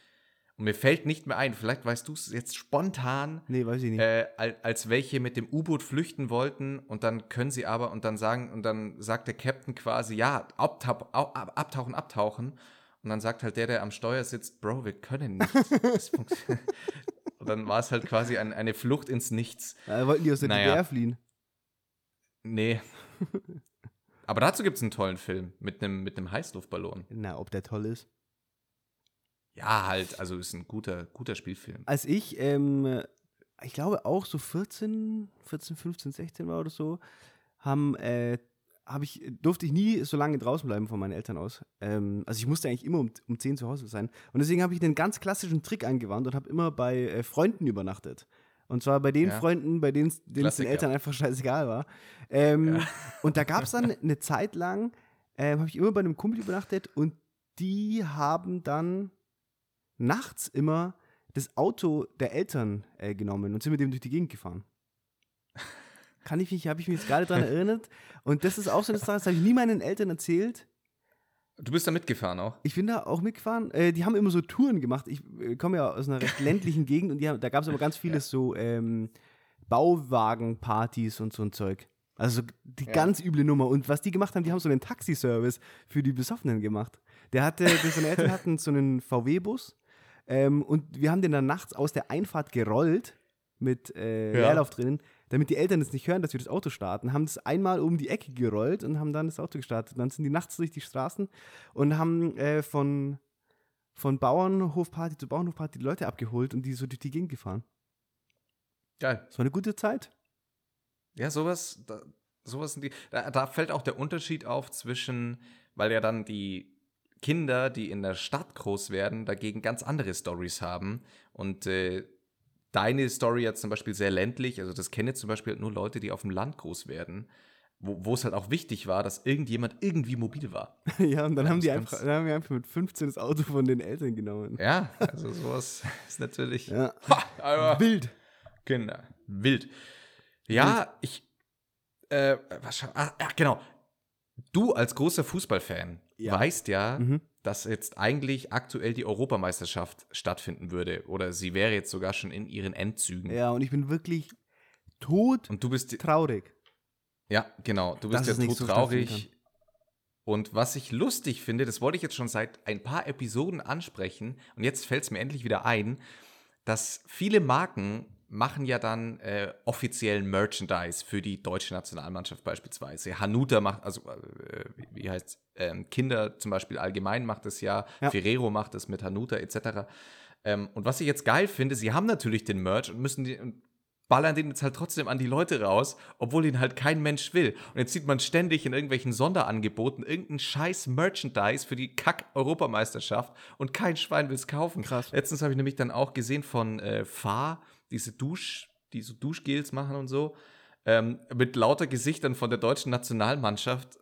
S1: und mir fällt nicht mehr ein, vielleicht weißt du es jetzt spontan,
S4: nee, weiß ich nicht.
S1: Äh, als welche mit dem U-Boot flüchten wollten und dann können sie aber und dann sagen, und dann sagt der Captain quasi, ja, abtauchen, abtauchen, abtauchen. Und dann sagt halt der, der am Steuer sitzt, Bro, wir können nicht. (laughs) und dann war es halt quasi ein, eine Flucht ins Nichts.
S4: Ja, wollten die aus der naja. DDR fliehen?
S1: Nee. (laughs) Aber dazu gibt es einen tollen Film mit einem mit Heißluftballon.
S4: Na, ob der toll ist?
S1: Ja, halt, also ist ein guter, guter Spielfilm.
S4: Als ich, ähm, ich glaube auch so 14, 14, 15, 16 war oder so, haben, äh, hab ich, durfte ich nie so lange draußen bleiben von meinen Eltern aus. Ähm, also ich musste eigentlich immer um, um 10 zu Hause sein. Und deswegen habe ich den ganz klassischen Trick angewandt und habe immer bei äh, Freunden übernachtet. Und zwar bei den ja. Freunden, bei denen es den Eltern einfach scheißegal war. Ähm, ja. Und da gab es dann (laughs) eine Zeit lang, ähm, habe ich immer bei einem Kumpel übernachtet und die haben dann nachts immer das Auto der Eltern äh, genommen und sind mit dem durch die Gegend gefahren. (laughs) kann ich mich, habe ich mich jetzt gerade daran erinnert. Und das ist auch so eine Sache, das habe ich nie meinen Eltern erzählt.
S1: Du bist da mitgefahren auch?
S4: Ich bin da auch mitgefahren. Äh, die haben immer so Touren gemacht. Ich äh, komme ja aus einer recht ländlichen Gegend und haben, da gab es aber ganz vieles so ähm, Bauwagenpartys und so ein Zeug. Also die
S1: Ja.
S4: ganz üble Nummer. Und was die gemacht haben, die haben so einen Taxiservice für die Besoffenen gemacht. Der hatte, seine Eltern hatten so einen VW-Bus ähm, und wir haben den dann nachts aus der Einfahrt gerollt mit äh,
S1: Ja.
S4: Leerlauf drinnen, damit die Eltern es nicht hören, dass wir das Auto starten. Haben es einmal um die Ecke gerollt und haben dann das Auto gestartet. Dann sind die nachts durch die Straßen und haben äh, von, von Bauernhofparty zu Bauernhofparty die Leute abgeholt und die so durch die Gegend gefahren.
S1: Geil.
S4: Das war eine gute Zeit.
S1: Ja, sowas, da, sowas sind die. Da, da fällt auch der Unterschied auf zwischen, weil ja dann die Kinder, die in der Stadt groß werden, dagegen ganz andere Stories haben. Und äh, deine Story jetzt zum Beispiel sehr ländlich, also das kennen jetzt zum Beispiel nur Leute, die auf dem Land groß werden, wo es halt auch wichtig war, dass irgendjemand irgendwie mobil war. (laughs)
S4: ja, und dann
S1: Ja,
S4: haben die einfach, dann haben wir einfach mit 15 das Auto von den Eltern genommen.
S1: Ja, also sowas (laughs) ist natürlich.
S4: Ja. (laughs)
S1: Ha,
S4: Wild.
S1: Kinder. Wild. Ja, ich. Äh, was, scha- ah, genau. Du als großer Fußballfan
S4: Ja.
S1: weißt ja,
S4: Mhm.
S1: Dass jetzt eigentlich aktuell die Europameisterschaft stattfinden würde. Oder sie wäre jetzt sogar schon in ihren Endzügen.
S4: Ja, und ich bin wirklich tot
S1: Und du bist.
S4: traurig.
S1: Ja, genau. Du bist ja
S4: nicht so
S1: traurig. Und was ich lustig finde, das wollte ich jetzt schon seit ein paar Episoden ansprechen, und jetzt fällt es mir endlich wieder ein, dass viele Marken machen ja dann äh, offiziellen Merchandise für die deutsche Nationalmannschaft beispielsweise. Hanuta macht, also äh, wie- heißt ähm, Kinder zum Beispiel allgemein macht es ja,
S4: Ja.
S1: Ferrero macht es mit Hanuta etc. Ähm, und was ich jetzt geil finde, sie haben natürlich den Merch und müssen die, und ballern den jetzt halt trotzdem an die Leute raus, obwohl ihn halt kein Mensch will. Und jetzt sieht man ständig in irgendwelchen Sonderangeboten irgendeinen scheiß Merchandise für die Kack-Europameisterschaft und kein Schwein will es kaufen.
S4: Krass.
S1: Letztens habe ich nämlich dann auch gesehen von äh, Fahr, diese Dusch, die so Duschgels machen und so, ähm, mit lauter Gesichtern von der deutschen Nationalmannschaft,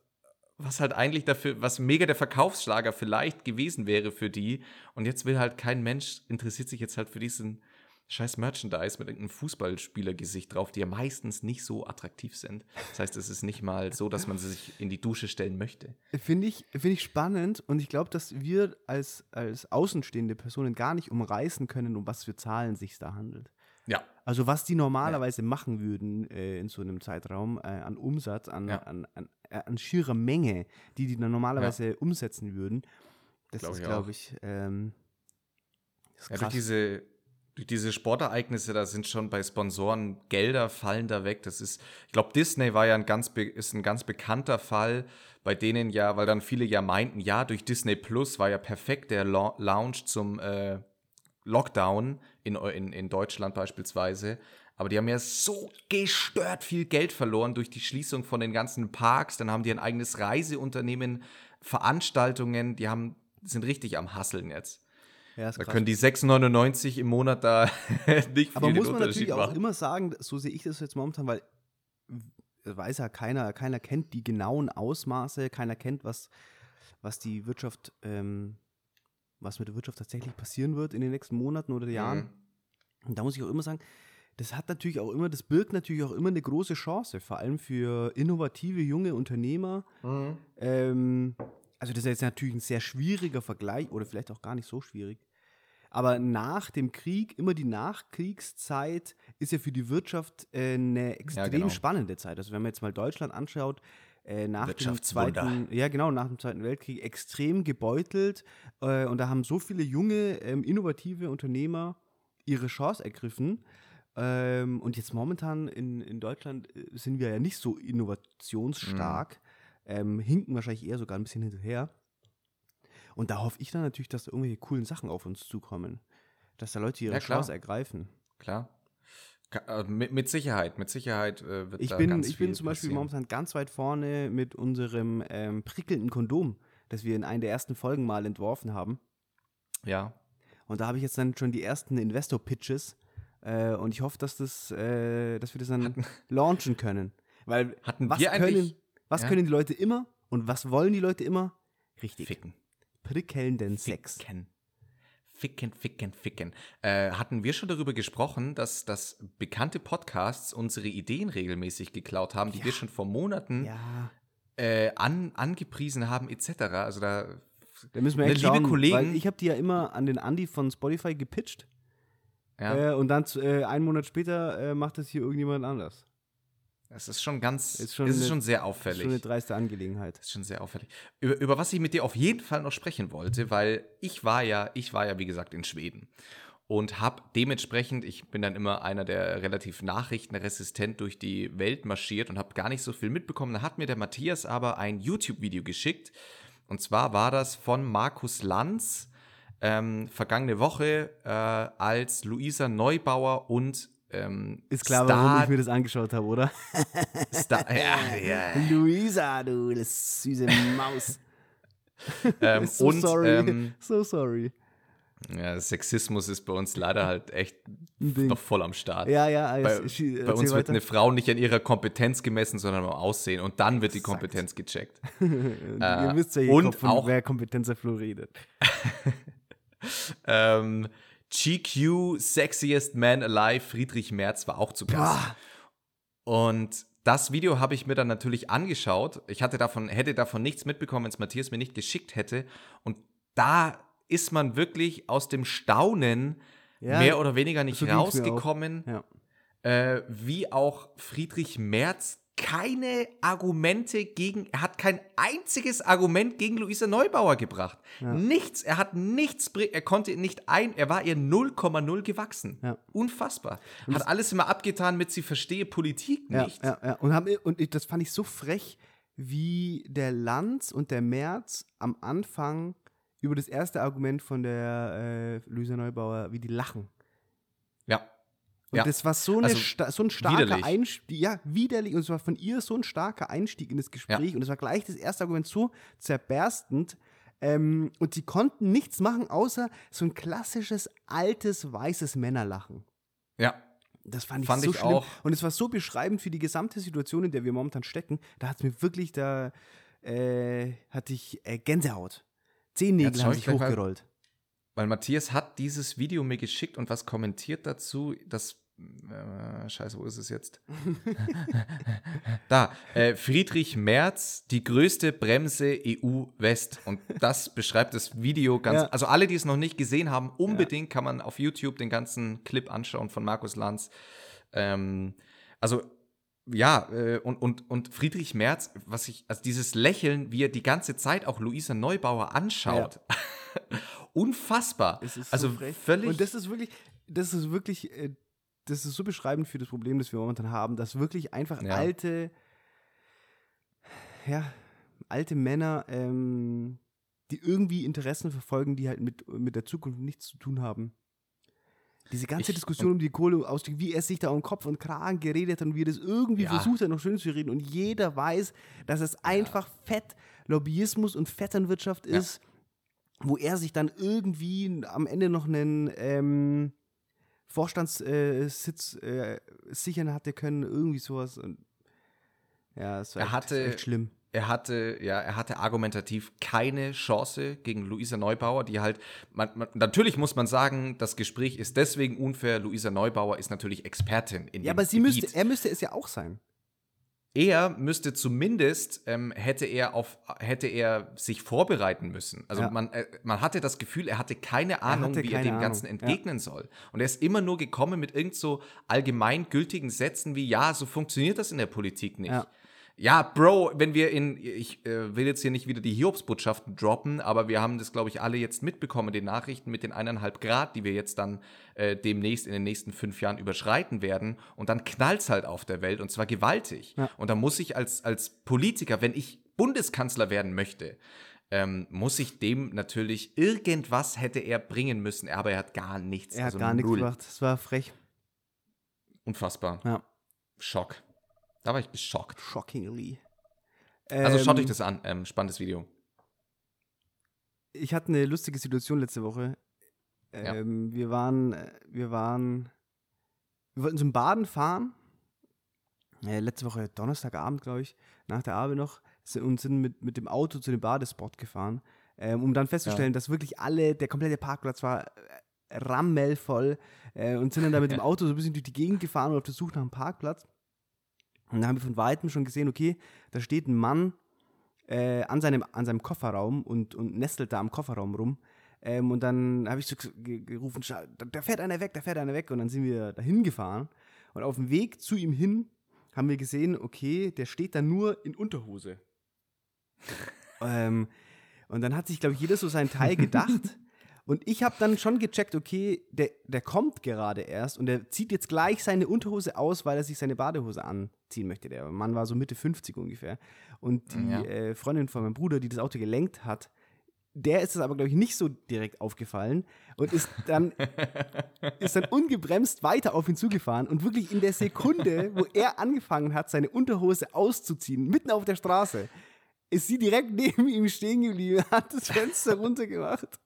S1: was halt eigentlich dafür, was mega der Verkaufsschlager vielleicht gewesen wäre für die. Und jetzt will halt kein Mensch, interessiert sich jetzt halt für diesen scheiß Merchandise mit irgendeinem Fußballspielergesicht drauf, die ja meistens nicht so attraktiv sind. Das heißt, es ist nicht mal so, dass man sie sich in die Dusche stellen möchte.
S4: Finde ich, find ich spannend und ich glaube, dass wir als, als außenstehende Personen gar nicht umreißen können, um was für Zahlen sich da handelt.
S1: Ja.
S4: Also was die normalerweise machen würden äh, in so einem Zeitraum äh, an Umsatz, an,
S1: Ja.
S4: an, an, äh, an schierer Menge, die die dann normalerweise umsetzen würden. Das
S1: Glaub
S4: ist, glaube ich, ähm, ist
S1: Ja, durch diese, durch diese Sportereignisse, da sind schon bei Sponsoren Gelder fallen da weg. Das ist, ich glaube, Disney war ja ein ganz, ist ein ganz bekannter Fall, bei denen ja, weil dann viele ja meinten, ja, durch Disney Plus war ja perfekt der La Launch zum äh, Lockdown in, in, in Deutschland beispielsweise. Aber die haben ja so gestört viel Geld verloren durch die Schließung von den ganzen Parks. Dann haben die ein eigenes Reiseunternehmen, Veranstaltungen, die haben, sind richtig am Hasseln jetzt.
S4: ja,
S1: Da
S4: krass.
S1: können die 6,99 im Monat da (laughs) nicht viel
S4: Aber muss man natürlich auch
S1: machen.
S4: immer sagen, so sehe ich das jetzt momentan, weil weiß ja keiner, keiner kennt die genauen Ausmaße, keiner kennt, was, was die Wirtschaft, ähm, was mit der Wirtschaft tatsächlich passieren wird in den nächsten Monaten oder Jahren.
S1: Mhm.
S4: Und da muss ich auch immer sagen, das hat natürlich auch immer, das birgt natürlich auch immer eine große Chance, vor allem für innovative junge Unternehmer.
S1: Mhm.
S4: Ähm, also das ist jetzt natürlich ein sehr schwieriger Vergleich oder vielleicht auch gar nicht so schwierig. Aber nach dem Krieg, immer die Nachkriegszeit, ist ja für die Wirtschaft äh, eine extrem
S1: genau.
S4: spannende Zeit. Also wenn man jetzt mal Deutschland anschaut, äh, nach dem zweiten, ja genau, nach dem Zweiten Weltkrieg extrem gebeutelt äh, und da haben so viele junge, ähm, innovative Unternehmer ihre Chance ergriffen. Ähm, und jetzt momentan in, in Deutschland äh, sind wir ja nicht so innovationsstark, ähm, hinken wahrscheinlich eher sogar ein bisschen hinterher. Und da hoffe ich dann natürlich, dass da irgendwelche coolen Sachen auf uns zukommen. Dass da Leute ihre
S1: Ja.
S4: Chance ergreifen.
S1: Klar. Äh, Mit, mit Sicherheit, mit Sicherheit äh, wird
S4: Ich
S1: da
S4: bin,
S1: ganz
S4: ich bin zum Beispiel
S1: passieren.
S4: momentan ganz weit vorne mit unserem ähm, prickelnden Kondom, das wir in einer der ersten Folgen mal entworfen haben.
S1: Ja,
S4: Und da habe ich jetzt dann schon die ersten Investor-Pitches. Äh, und ich hoffe, dass, das, äh, dass wir das dann launchen können. Weil
S1: Hatten
S4: was, können, was
S1: ja?
S4: können die Leute immer und was wollen die Leute immer? Richtig.
S1: ficken.
S4: Prickelnden Sex.
S1: Ficken. ficken, ficken. Äh, hatten wir schon darüber gesprochen, dass, dass bekannte Podcasts unsere Ideen regelmäßig geklaut haben, die
S4: Ja.
S1: wir schon vor Monaten
S4: Ja,
S1: äh, an, angepriesen haben, etc. Also da
S4: da müssen wir echt
S1: liebe
S4: schauen,
S1: Kollegen-
S4: weil ich habe die ja immer an den Andi von Spotify gepitcht
S1: ja,
S4: äh, und dann äh, einen Monat später äh, macht das hier irgendjemand anders.
S1: Das ist schon ganz,
S4: ist schon
S1: schon, ist
S4: eine-
S1: schon sehr
S4: Das ist
S1: auffällig.
S4: schon eine dreiste Angelegenheit.
S1: Ist schon sehr auffällig. Über, über was ich mit dir auf jeden Fall noch sprechen wollte, weil ich war ja, ich war ja wie gesagt in Schweden und habe dementsprechend, ich bin dann immer einer, der relativ nachrichtenresistent durch die Welt marschiert und habe gar nicht so viel mitbekommen. Da hat mir der Matthias aber ein YouTube-Video geschickt und zwar war das von Markus Lanz ähm, vergangene Woche, äh, als Luisa Neubauer und ähm,
S4: Ist klar,
S1: Star,
S4: warum ich mir das angeschaut habe, oder? (laughs)
S1: Star, ja, ja, (laughs)
S4: Luisa, du das süße Maus. (laughs)
S1: ähm,
S4: so
S1: und
S4: sorry.
S1: ähm,
S4: so sorry.
S1: Ja, Sexismus ist bei uns leider halt echt noch voll am Start.
S4: Ja, ja,
S1: bei,
S4: ich-
S1: bei uns wird
S4: weiter.
S1: eine Frau nicht an ihrer Kompetenz gemessen, sondern am Aussehen. Und dann wird die. Kompetenz gecheckt.
S4: Und Ihr wisst ja,
S1: und
S4: von
S1: auch-
S4: wer kompetenter Flo redet.
S1: Ähm, GQ Sexiest Man Alive Friedrich Merz war auch zu Gast.
S4: Boah.
S1: Und das Video habe ich mir dann natürlich angeschaut. Ich hatte davon, hätte davon nichts mitbekommen, wenn es Matthias mir nicht geschickt hätte. Und da ist man wirklich aus dem Staunen
S4: Ja,
S1: mehr oder weniger nicht
S4: so mir auch.
S1: rausgekommen.
S4: Ja.
S1: äh, wie auch Friedrich Merz keine Argumente gegen, er hat kein einziges Argument gegen Luisa Neubauer gebracht. Nichts, er hat nichts, er konnte nicht ein, er war ihr 0,0 gewachsen.
S4: Ja.
S1: Unfassbar. Hat alles immer abgetan mit, sie verstehe Politik
S4: Ja,
S1: nicht.
S4: ja, ja. Und, haben, und das fand ich so frech, wie der Lanz und der Merz am Anfang über das erste Argument von der äh, Luisa Neubauer, wie die lachen.
S1: Ja.
S4: Und
S1: Ja.
S4: das war so, eine
S1: Also,
S4: so ein starker. Einstieg, ja, widerlich. Und es war von ihr so ein starker Einstieg in das Gespräch. Und es war gleich das erste Argument so zerberstend. Ähm, und die konnten nichts machen, außer so ein klassisches, altes, weißes Männerlachen.
S1: Ja.
S4: Das fand ich
S1: Fand
S4: so
S1: ich
S4: schlimm.
S1: auch.
S4: Und es war so beschreibend für die gesamte Situation, in der wir momentan stecken. Da hat es mir wirklich, da äh, hatte ich äh, Gänsehaut. Zehennägel
S1: schau
S4: haben
S1: ich
S4: sich hochgerollt.
S1: Weil Matthias hat dieses Video mir geschickt und was kommentiert dazu, das Scheiße, wo ist es jetzt? (laughs) da, äh, Friedrich Merz, die größte Bremse EU-West. Und das beschreibt das Video ganz.
S4: Ja.
S1: Also alle, die es noch nicht gesehen haben, unbedingt kann man auf YouTube den ganzen Clip anschauen von Markus Lanz. Ähm, also ja, äh, und, und, und Friedrich Merz, was ich, also dieses Lächeln, wie er die ganze Zeit auch Luisa Neubauer anschaut. (laughs) Unfassbar.
S4: Es ist
S1: also
S4: so
S1: völlig.
S4: Und das ist wirklich, das ist wirklich, äh, das ist so beschreibend für das Problem, das wir momentan haben, dass wirklich einfach
S1: Ja.
S4: alte, ja, alte Männer, ähm, die irgendwie Interessen verfolgen, die halt mit, mit der Zukunft nichts zu tun haben. Diese ganze
S1: Ich-
S4: Diskussion um die Kohleausstieg, wie er sich da um Kopf und Kragen geredet hat und wie er das irgendwie
S1: Ja.
S4: versucht hat, noch schön zu reden. Und jeder weiß, dass es einfach fett Lobbyismus und Vetternwirtschaft
S1: Ja.
S4: ist, wo er sich dann irgendwie am Ende noch einen ähm, Vorstandssitz äh, sichern hatte können, irgendwie sowas. Und ja, es war
S1: Er
S4: echt,
S1: hatte-
S4: echt schlimm.
S1: er hatte, ja, er hatte argumentativ keine Chance gegen Luisa Neubauer, die halt, man, man, natürlich muss man sagen, das Gespräch ist deswegen unfair. Luisa Neubauer ist natürlich Expertin in
S4: Ja, aber sie
S1: Gebiet.
S4: müsste, er müsste es ja auch sein.
S1: Er müsste zumindest, ähm, hätte er auf, hätte er sich vorbereiten müssen. Also
S4: Ja.
S1: man, äh, man hatte das Gefühl, er hatte keine Ahnung,
S4: hatte
S1: wie er
S4: keine
S1: dem
S4: Ahnung,
S1: Ganzen
S4: ja.
S1: entgegnen soll. Und er ist immer nur gekommen mit irgend so allgemeingültigen Sätzen wie, ja, so funktioniert das in der Politik nicht.
S4: Ja.
S1: Ja, Bro, wenn wir in, ich äh, will jetzt hier nicht wieder die Hiobsbotschaften droppen, aber wir haben das, glaube ich, alle jetzt mitbekommen, den Nachrichten mit den eineinhalb Grad, die wir jetzt dann äh, demnächst in den nächsten fünf Jahren überschreiten werden. Und dann knallt's halt auf der Welt und zwar gewaltig.
S4: Ja.
S1: Und da muss ich als, als Politiker, wenn ich Bundeskanzler werden möchte, ähm, muss ich dem natürlich irgendwas hätte er bringen müssen, aber er hat gar nichts.
S4: Er hat
S1: also
S4: gar nichts gemacht. Das war frech.
S1: Unfassbar.
S4: Ja.
S1: Schock. Da war ich geschockt.
S4: Shockingly.
S1: Also schaut
S4: Ähm,
S1: euch das an. Ähm, spannendes Video.
S4: Ich hatte eine lustige Situation letzte Woche.
S1: Ja.
S4: Ähm, Wir waren, äh, wir waren, wir wollten zum Baden fahren. Äh, letzte Woche Donnerstagabend, glaube ich, nach der Arbeit noch, und sind mit, mit dem Auto zu dem Badespot gefahren. ähm, um dann festzustellen, dass wirklich alle, der komplette Parkplatz war äh, rammelvoll äh, und sind dann da mit dem (laughs) Auto so ein bisschen durch die Gegend gefahren und auf der Suche nach einem Parkplatz. Und dann haben wir von Weitem schon gesehen, okay, da steht ein Mann äh, an, seinem, an seinem Kofferraum und, und nestelt da am Kofferraum rum. Ähm, und dann habe ich so gerufen, da fährt einer weg, da fährt einer weg. Und dann sind wir dahin gefahren. Und auf dem Weg zu ihm hin haben wir gesehen, okay, der steht da nur in Unterhose. (laughs) ähm, und dann hat sich, glaube ich, jeder so seinen Teil gedacht. (laughs) Und ich habe dann schon gecheckt, okay, der, der kommt gerade erst und der zieht jetzt gleich seine Unterhose aus, weil er sich seine Badehose anziehen möchte. Der Mann war so Mitte 50 ungefähr. Und die ja. äh, Freundin von meinem Bruder, die das Auto gelenkt hat, der ist es aber, glaube ich, nicht so direkt aufgefallen und ist dann, (laughs) ist dann ungebremst weiter auf ihn zugefahren und wirklich in der Sekunde, wo er angefangen hat, seine Unterhose auszuziehen, mitten auf der Straße, ist sie direkt neben ihm stehen geblieben, hat das Fenster runtergemacht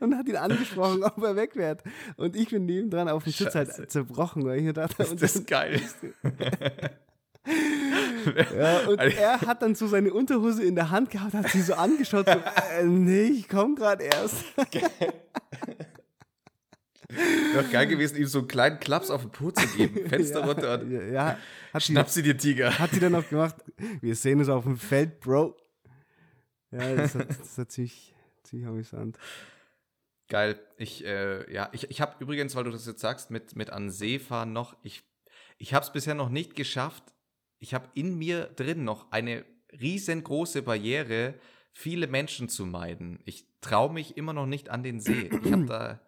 S4: und hat ihn angesprochen, ob er wegfährt. Und ich bin nebendran auf dem Sitz halt zerbrochen, weil ich dachte,
S1: das ist geil. (laughs)
S4: ja, und er hat dann so seine Unterhose in der Hand gehabt, hat sie so angeschaut, so, äh, nee, ich komme gerade erst. (laughs)
S1: Wäre geil gewesen, ihm so einen kleinen Klaps auf den Po zu geben. (laughs) Fenster ja, runter und
S4: ja,
S1: hat schnapp sie dir, Tiger.
S4: Hat sie dann noch gemacht. Wir sehen uns auf dem Feld, Bro. Ja, das hat, das ziemlich, ziemlich amüsant.
S1: Geil. Ich, äh, ja, ich, ich habe übrigens, weil du das jetzt sagst, mit, mit an See fahren noch, ich, ich habe es bisher noch nicht geschafft. Ich habe in mir drin noch eine riesengroße Barriere, viele Menschen zu meiden. Ich traue mich immer noch nicht an den See. Ich habe da,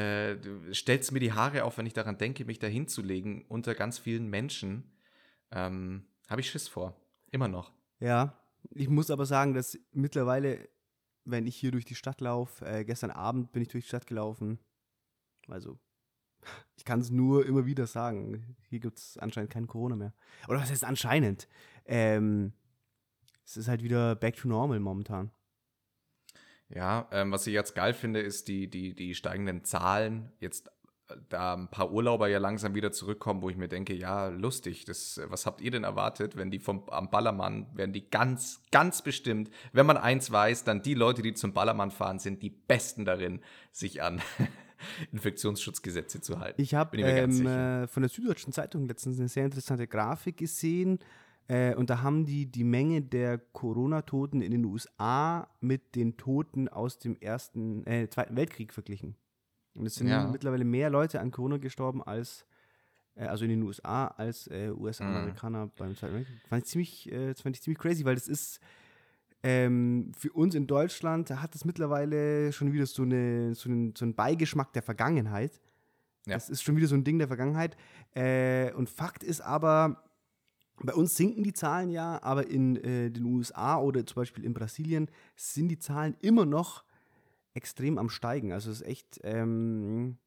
S1: äh, du stellst mir die Haare auf, wenn ich daran denke, mich da hinzulegen unter ganz vielen Menschen. Ähm, habe ich Schiss vor. Immer noch.
S4: Ja, ich muss aber sagen, dass mittlerweile wenn ich hier durch die Stadt laufe. Äh, gestern Abend bin ich durch die Stadt gelaufen. Also, (laughs) ich kann es nur immer wieder sagen. Hier gibt es anscheinend kein Corona mehr. Oder was heißt anscheinend? Ähm, es ist halt wieder back to normal momentan.
S1: Ja, ähm, was ich jetzt geil finde, ist die, die, die steigenden Zahlen. Jetzt da ein paar Urlauber ja langsam wieder zurückkommen, wo ich mir denke, ja, lustig, das, was habt ihr denn erwartet, wenn die vom, am Ballermann, werden die ganz, ganz bestimmt, wenn man eins weiß, dann die Leute, die zum Ballermann fahren, sind die Besten darin, sich an (laughs) Infektionsschutzgesetze zu halten.
S4: Ich habe ähm, äh, von der Süddeutschen Zeitung letztens eine sehr interessante Grafik gesehen, äh, und da haben die die Menge der Corona-Toten in den USA mit den Toten aus dem ersten, äh, Zweiten Weltkrieg verglichen. Und es sind ja. mittlerweile mehr Leute an Corona gestorben als, äh, also in den USA, als äh, US-Amerikaner mhm. beim Zweiten Weltkrieg. Fand ich ziemlich, äh, das fand ich ziemlich crazy, weil das ist ähm, für uns in Deutschland hat es mittlerweile schon wieder so, eine, so, einen, so einen Beigeschmack der Vergangenheit. Ja. Das ist schon wieder so ein Ding der Vergangenheit. Äh, und Fakt ist aber, bei uns sinken die Zahlen ja, aber in äh, den USA oder zum Beispiel in Brasilien sind die Zahlen immer noch extrem am Steigen. Also es ist echt ähm,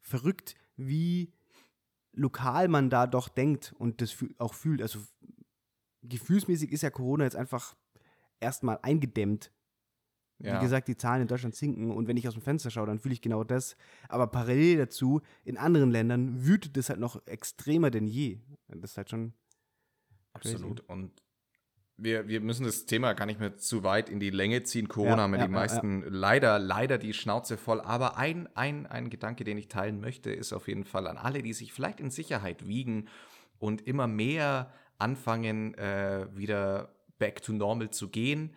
S4: verrückt, wie lokal man da doch denkt und das auch fühlt. Also gefühlsmäßig ist ja Corona jetzt einfach erstmal eingedämmt. Ja. Wie gesagt, die Zahlen in Deutschland sinken und wenn ich aus dem Fenster schaue, dann fühle ich genau das. Aber parallel dazu, in anderen Ländern wütet das halt noch extremer denn je. Das ist halt schon.
S1: Absolut. Crazy. Und wir, wir müssen das Thema gar nicht mehr zu weit in die Länge ziehen. Corona ja, haben ja, die meisten ja. leider, leider die Schnauze voll. Aber ein, ein, ein Gedanke, den ich teilen möchte, ist auf jeden Fall an alle, die sich vielleicht in Sicherheit wiegen und immer mehr anfangen, äh, wieder back to normal zu gehen.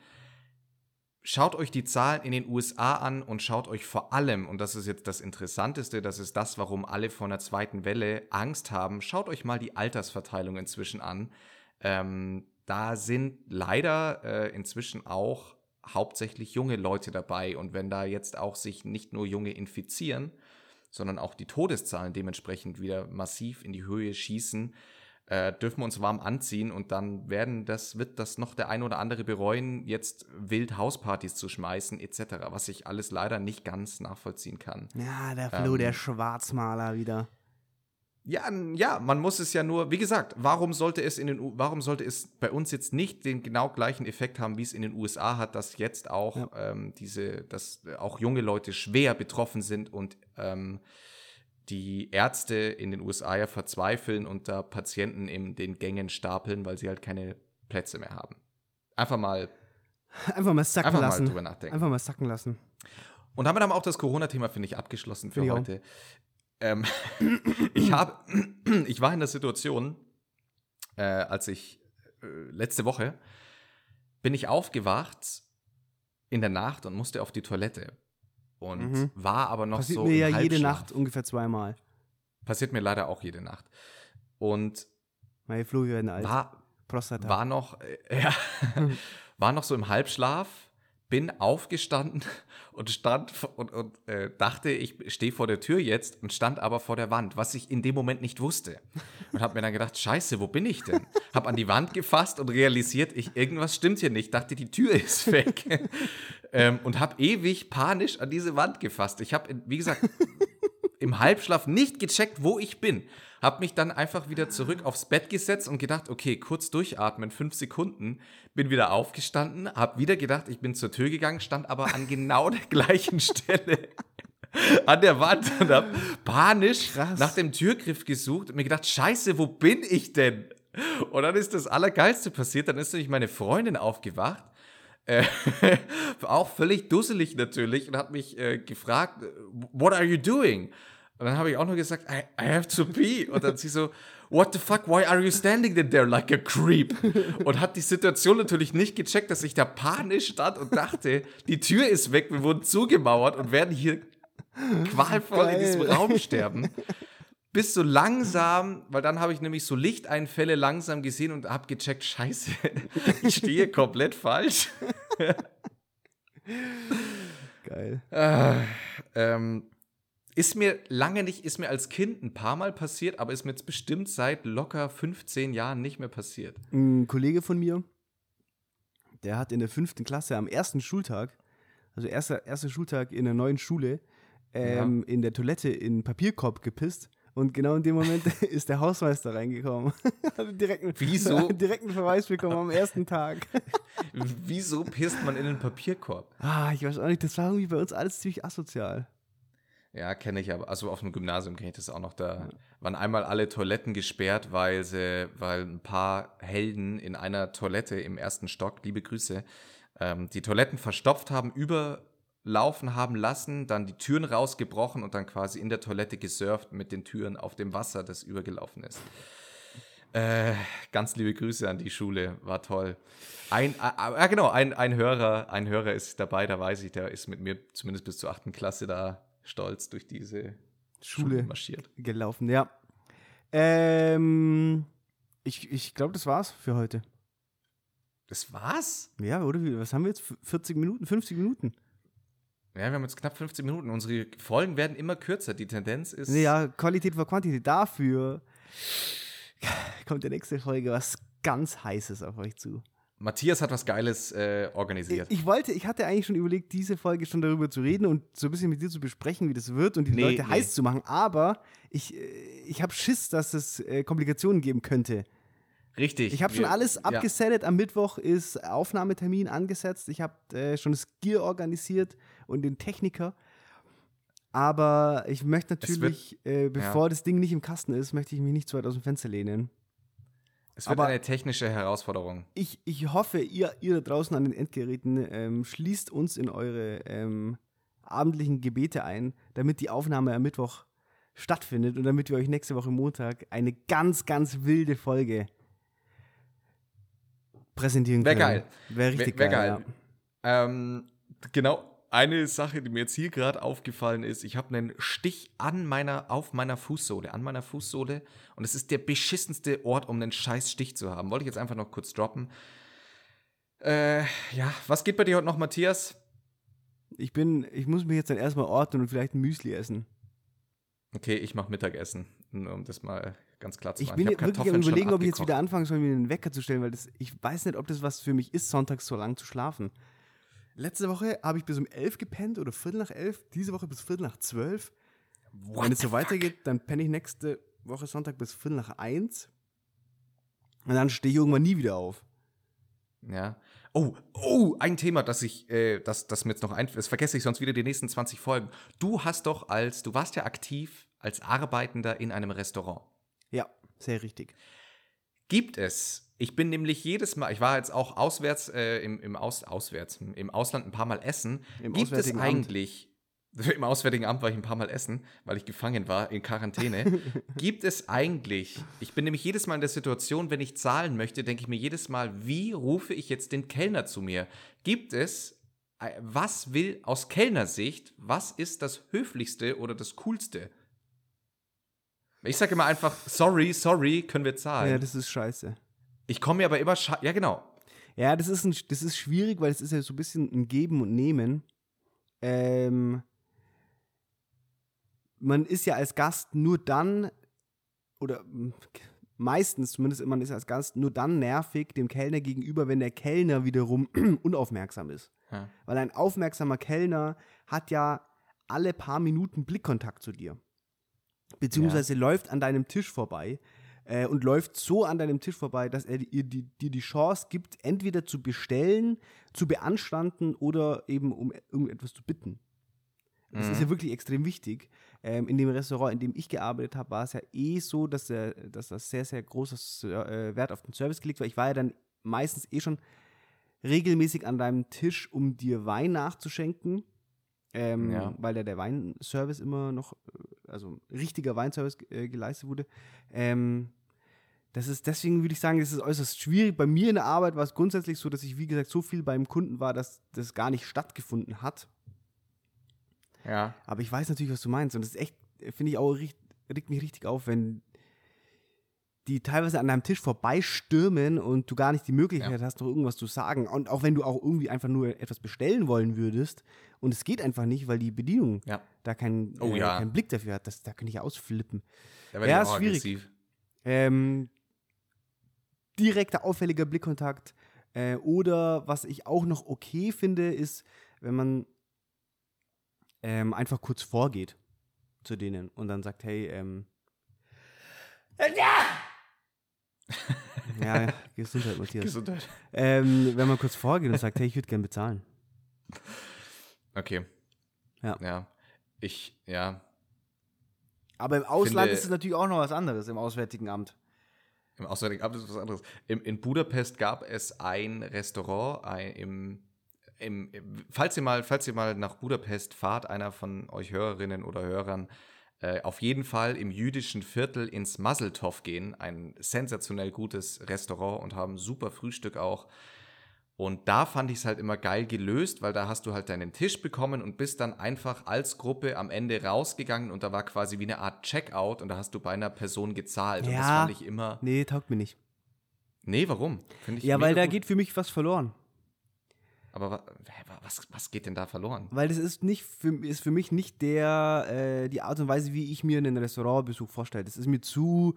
S1: Schaut euch die Zahlen in den USA an und schaut euch vor allem, und das ist jetzt das Interessanteste, das ist das, warum alle vor einer zweiten Welle Angst haben, schaut euch mal die Altersverteilung inzwischen an. Ähm, da sind leider äh, inzwischen auch hauptsächlich junge Leute dabei. Und wenn da jetzt auch sich nicht nur junge infizieren, sondern auch die Todeszahlen dementsprechend wieder massiv in die Höhe schießen, äh, dürfen wir uns warm anziehen und dann werden das, wird das noch der ein oder andere bereuen, jetzt wild Hauspartys zu schmeißen, etc., was ich alles leider nicht ganz nachvollziehen kann.
S4: Ja, der Flo, ähm, der Schwarzmaler wieder.
S1: Ja, ja, man muss es ja nur, wie gesagt, warum sollte es in den warum sollte es bei uns jetzt nicht den genau gleichen Effekt haben, wie es in den USA hat, dass jetzt auch ja. ähm, diese, dass auch junge Leute schwer betroffen sind und ähm, die Ärzte in den USA ja verzweifeln und da Patienten in den Gängen stapeln, weil sie halt keine Plätze mehr haben. Einfach mal
S4: Einfach mal sacken
S1: Einfach mal
S4: lassen.
S1: drüber nachdenken.
S4: Einfach mal sacken lassen.
S1: Und damit haben wir auch das Corona-Thema, finde ich, abgeschlossen für
S4: auch.
S1: heute. Ähm, (clears throat) ich habe, (clears throat) ich war in der Situation, äh, als ich äh, letzte Woche bin ich aufgewacht in der Nacht und musste auf die Toilette. Und
S4: Mhm.
S1: war aber noch
S4: Passiert
S1: so
S4: mir
S1: im
S4: ja jede. Nacht ungefähr zweimal.
S1: Passiert mir leider auch jede Nacht. Und
S4: Meine Flo, wir werden alt.
S1: war,
S4: Prostata.
S1: war noch, äh, (laughs) ja, war noch so im Halbschlaf, bin aufgestanden (laughs) und stand und, und äh, dachte, ich stehe vor der Tür jetzt und stand aber vor der Wand, was ich in dem Moment nicht wusste. Und habe mir dann gedacht, scheiße, wo bin ich denn? Hab an die Wand gefasst und realisiert, ich, irgendwas stimmt hier nicht. Dachte, die Tür ist (laughs) weg. ähm, und habe ewig panisch an diese Wand gefasst. Ich habe, wie gesagt, im Halbschlaf nicht gecheckt, wo ich bin. Hab mich dann einfach wieder zurück aufs Bett gesetzt und gedacht, okay, kurz durchatmen, fünf Sekunden. Bin wieder aufgestanden, hab wieder gedacht, ich bin zur Tür gegangen, stand aber an genau der gleichen (laughs) Stelle an der Wand und hab panisch
S4: Krass.
S1: nach dem Türgriff gesucht und mir gedacht, scheiße, wo bin ich denn? Und dann ist das Allergeilste passiert, dann ist nämlich meine Freundin aufgewacht äh, (laughs) auch völlig dusselig natürlich und hat mich äh, gefragt, what are you doing? Und dann habe ich auch nur gesagt, I, I have to pee. Und dann sie so, what the fuck, why are you standing there like a creep? Und hat die Situation natürlich nicht gecheckt, dass ich da panisch stand und dachte, die Tür ist weg, wir wurden zugemauert und werden hier qualvoll in diesem
S4: Geil.
S1: Raum sterben. Bis so langsam, weil dann habe ich nämlich so Lichteinfälle langsam gesehen und habe gecheckt, scheiße, (laughs) ich stehe komplett falsch.
S4: Geil.
S1: Äh, ähm, ist mir lange nicht, ist mir als Kind ein paar Mal passiert, aber ist mir jetzt bestimmt seit locker 15 Jahren nicht mehr passiert.
S4: Ein Kollege von mir, der hat in der fünften Klasse am ersten Schultag, also erster, erster Schultag in der neuen Schule, ähm, in der Toilette in einen Papierkorb gepisst. Und genau in dem Moment (laughs) ist der Hausmeister reingekommen. (laughs) Hat direkt, einen-
S1: Wieso? (laughs)
S4: direkt einen Verweis bekommen am ersten Tag.
S1: Wieso pisst man in den Papierkorb?
S4: Ah, ich weiß auch nicht, das war irgendwie bei uns alles ziemlich asozial.
S1: Ja, kenne ich aber. Also auf dem Gymnasium kenne ich das auch noch. Da waren einmal alle Toiletten gesperrt, weil sie, weil ein paar Helden in einer Toilette im ersten Stock, liebe Grüße, ähm, die Toiletten verstopft haben, überlaufen haben lassen, dann die Türen rausgebrochen und dann quasi in der Toilette gesurft mit den Türen auf dem Wasser, das übergelaufen ist. Äh, ganz liebe Grüße an die Schule, war toll. Ein, äh, äh, genau, ein, ein Hörer, ein Hörer ist dabei, da weiß ich, der ist mit mir zumindest bis zur achten Klasse da stolz durch diese Schule,
S4: Schule
S1: marschiert.
S4: gelaufen, ja. Ähm, ich ich glaube, das war's für heute.
S1: Das war's?
S4: Ja, oder? Was haben wir jetzt? 40 Minuten, 50 Minuten?
S1: Ja, wir haben jetzt knapp 15 Minuten. Unsere Folgen werden immer kürzer. Die Tendenz ist.
S4: Ja, Qualität vor Quantität. Dafür kommt der nächste Folge was ganz Heißes auf euch zu.
S1: Matthias hat was Geiles äh, organisiert.
S4: Ich wollte, ich hatte eigentlich schon überlegt, diese Folge schon darüber zu reden und so ein bisschen mit dir zu besprechen, wie das wird und die
S1: Nee,
S4: Leute
S1: nee.
S4: heiß zu machen. Aber ich, äh, ich habe Schiss, dass es äh, Komplikationen geben könnte.
S1: Richtig.
S4: Ich habe schon alles
S1: ja.
S4: abgesettet. Am Mittwoch ist Aufnahmetermin angesetzt. Ich habe äh, schon das Gear organisiert und den Techniker. Aber ich möchte
S1: Es wird-
S4: natürlich, äh, bevor das Ding nicht im Kasten ist, möchte ich mich nicht zu weit aus dem Fenster lehnen.
S1: Es wird
S4: aber-
S1: eine technische Herausforderung.
S4: Ich, ich hoffe, ihr, ihr da draußen an den Endgeräten ähm, schließt uns in eure ähm, abendlichen Gebete ein, damit die Aufnahme am Mittwoch stattfindet und damit wir euch nächste Woche Montag eine ganz, ganz wilde Folge präsentieren können.
S1: geil.
S4: Wäre richtig
S1: Wär- wär
S4: geil.
S1: geil. Ähm, genau, eine Sache, die mir jetzt hier gerade aufgefallen ist, ich habe einen Stich an meiner, auf meiner Fußsohle, an meiner Fußsohle und es ist der beschissenste Ort, um einen scheiß Stich zu haben. Wollte ich jetzt einfach noch kurz droppen. Äh, ja, was geht bei dir heute noch, Matthias?
S4: Ich bin, ich muss mich jetzt dann erstmal ordnen und vielleicht ein Müsli essen.
S1: Okay, ich mache Mittagessen, nur um das mal ganz klar zu
S4: Ich
S1: machen.
S4: bin
S1: hab
S4: jetzt wirklich am überlegen, ob ich jetzt wieder anfangen soll, mir einen Wecker zu stellen, weil das, ich weiß nicht, ob das was für mich ist, sonntags so lang zu schlafen. Letzte Woche habe ich bis um elf gepennt oder viertel nach elf, diese Woche bis viertel nach zwölf.
S1: What
S4: Wenn es so weitergeht, dann penne ich nächste Woche Sonntag bis viertel nach eins. Und dann stehe ich irgendwann nie wieder auf.
S1: Ja. Oh, oh, ein Thema, das ich, äh, das, das mir jetzt noch einfällt, das vergesse ich sonst wieder die nächsten 20 Folgen. Du hast doch als, du warst ja aktiv als Arbeitender in einem Restaurant.
S4: Ja, sehr richtig.
S1: Gibt es Ich bin nämlich jedes Mal, ich war jetzt auch auswärts, äh, im, im, Aus, auswärts, im Ausland ein paar Mal essen.
S4: Im
S1: Gibt es
S4: Auswärtigen Amt.
S1: eigentlich, (laughs) im Auswärtigen Amt war ich ein paar Mal essen, weil ich gefangen war in Quarantäne. (laughs) Gibt es eigentlich, ich bin nämlich jedes Mal in der Situation, wenn ich zahlen möchte, denke ich mir jedes Mal, wie rufe ich jetzt den Kellner zu mir? Gibt es, äh, was will aus Kellnersicht, was ist das Höflichste oder das Coolste? Ich sage immer einfach, sorry, sorry, können wir zahlen.
S4: Ja, das ist scheiße.
S1: Ich komme mir aber immer, ja genau,
S4: Ja, das ist, ein, das ist schwierig, weil es ist ja so ein bisschen ein Geben und Nehmen. Ähm, man ist ja als Gast nur dann, oder meistens zumindest, man ist als Gast nur dann nervig dem Kellner gegenüber, wenn der Kellner wiederum (clears throat) unaufmerksam ist.
S1: Ja.
S4: Weil ein aufmerksamer Kellner hat ja alle paar Minuten Blickkontakt zu dir. Beziehungsweise läuft an deinem Tisch vorbei äh, und läuft so an deinem Tisch vorbei, dass er dir die, dir die Chance gibt, entweder zu bestellen, zu beanstanden oder eben um irgendetwas zu bitten. Das ist ja wirklich extrem wichtig. Ähm, in dem Restaurant, in dem ich gearbeitet habe, war es ja eh so, dass, der, dass das sehr, sehr großer äh, Wert auf den Service gelegt war. Ich war ja dann meistens eh schon regelmäßig an deinem Tisch, um dir Wein nachzuschenken. Ähm,
S1: Ja.
S4: Weil da der Weinservice immer noch, äh, also richtiger Weinservice äh, geleistet wurde. Ähm, das ist, deswegen würde ich sagen, das ist äußerst schwierig. Bei mir in der Arbeit war es grundsätzlich so, dass ich, wie gesagt, so viel beim Kunden war, dass das gar nicht stattgefunden hat.
S1: ja.
S4: Aber ich weiß natürlich, was du meinst. Und das ist echt, finde ich auch, regt mich richtig auf, wenn die teilweise an deinem Tisch vorbeistürmen und du gar nicht die Möglichkeit hast, noch irgendwas zu sagen. Und auch wenn du auch irgendwie einfach nur etwas bestellen wollen würdest und es geht einfach nicht, weil die Bedienung
S1: Ja.
S4: da keinen,
S1: Oh
S4: äh,
S1: ja.
S4: keinen Blick dafür hat, das, da kann ich ausflippen.
S1: Da
S4: Ja, ist schwierig. Ähm, direkter, auffälliger Blickkontakt. Äh, oder was ich auch noch okay finde, ist, wenn man ähm, einfach kurz vorgeht zu denen und dann sagt, hey, ähm, ja, (laughs) Gesundheit, Matthias.
S1: Gesundheit.
S4: Ähm, wenn man kurz vorgeht und sagt, hey, ich würde gern bezahlen.
S1: Okay.
S4: Ja.
S1: Ja. Ich, ja.
S4: Aber im Ausland
S1: Finde-
S4: ist es natürlich auch noch was anderes, im Auswärtigen Amt.
S1: Im Auswärtigen Amt ist was anderes. Im, in Budapest gab es ein Restaurant ein, im, im, im, falls ihr mal, falls ihr mal nach Budapest fahrt, einer von euch Hörerinnen oder Hörern, äh, auf jeden Fall im jüdischen Viertel ins Maseltov gehen. Ein sensationell gutes Restaurant und haben super Frühstück auch. Und da fand ich es halt immer geil gelöst, weil da hast du halt deinen Tisch bekommen und bist dann einfach als Gruppe am Ende rausgegangen und da war quasi wie eine Art Checkout und da hast du bei einer Person gezahlt. Und das
S4: Ja.
S1: fand ich immer.
S4: Nee, taugt mir nicht.
S1: Nee, warum?
S4: Ja, weil
S1: mega
S4: da
S1: gut.
S4: geht für mich was verloren.
S1: Aber was, was geht denn da verloren?
S4: Weil das ist nicht für, ist für mich nicht der äh, die Art und Weise, wie ich mir einen Restaurantbesuch vorstelle. Das ist mir zu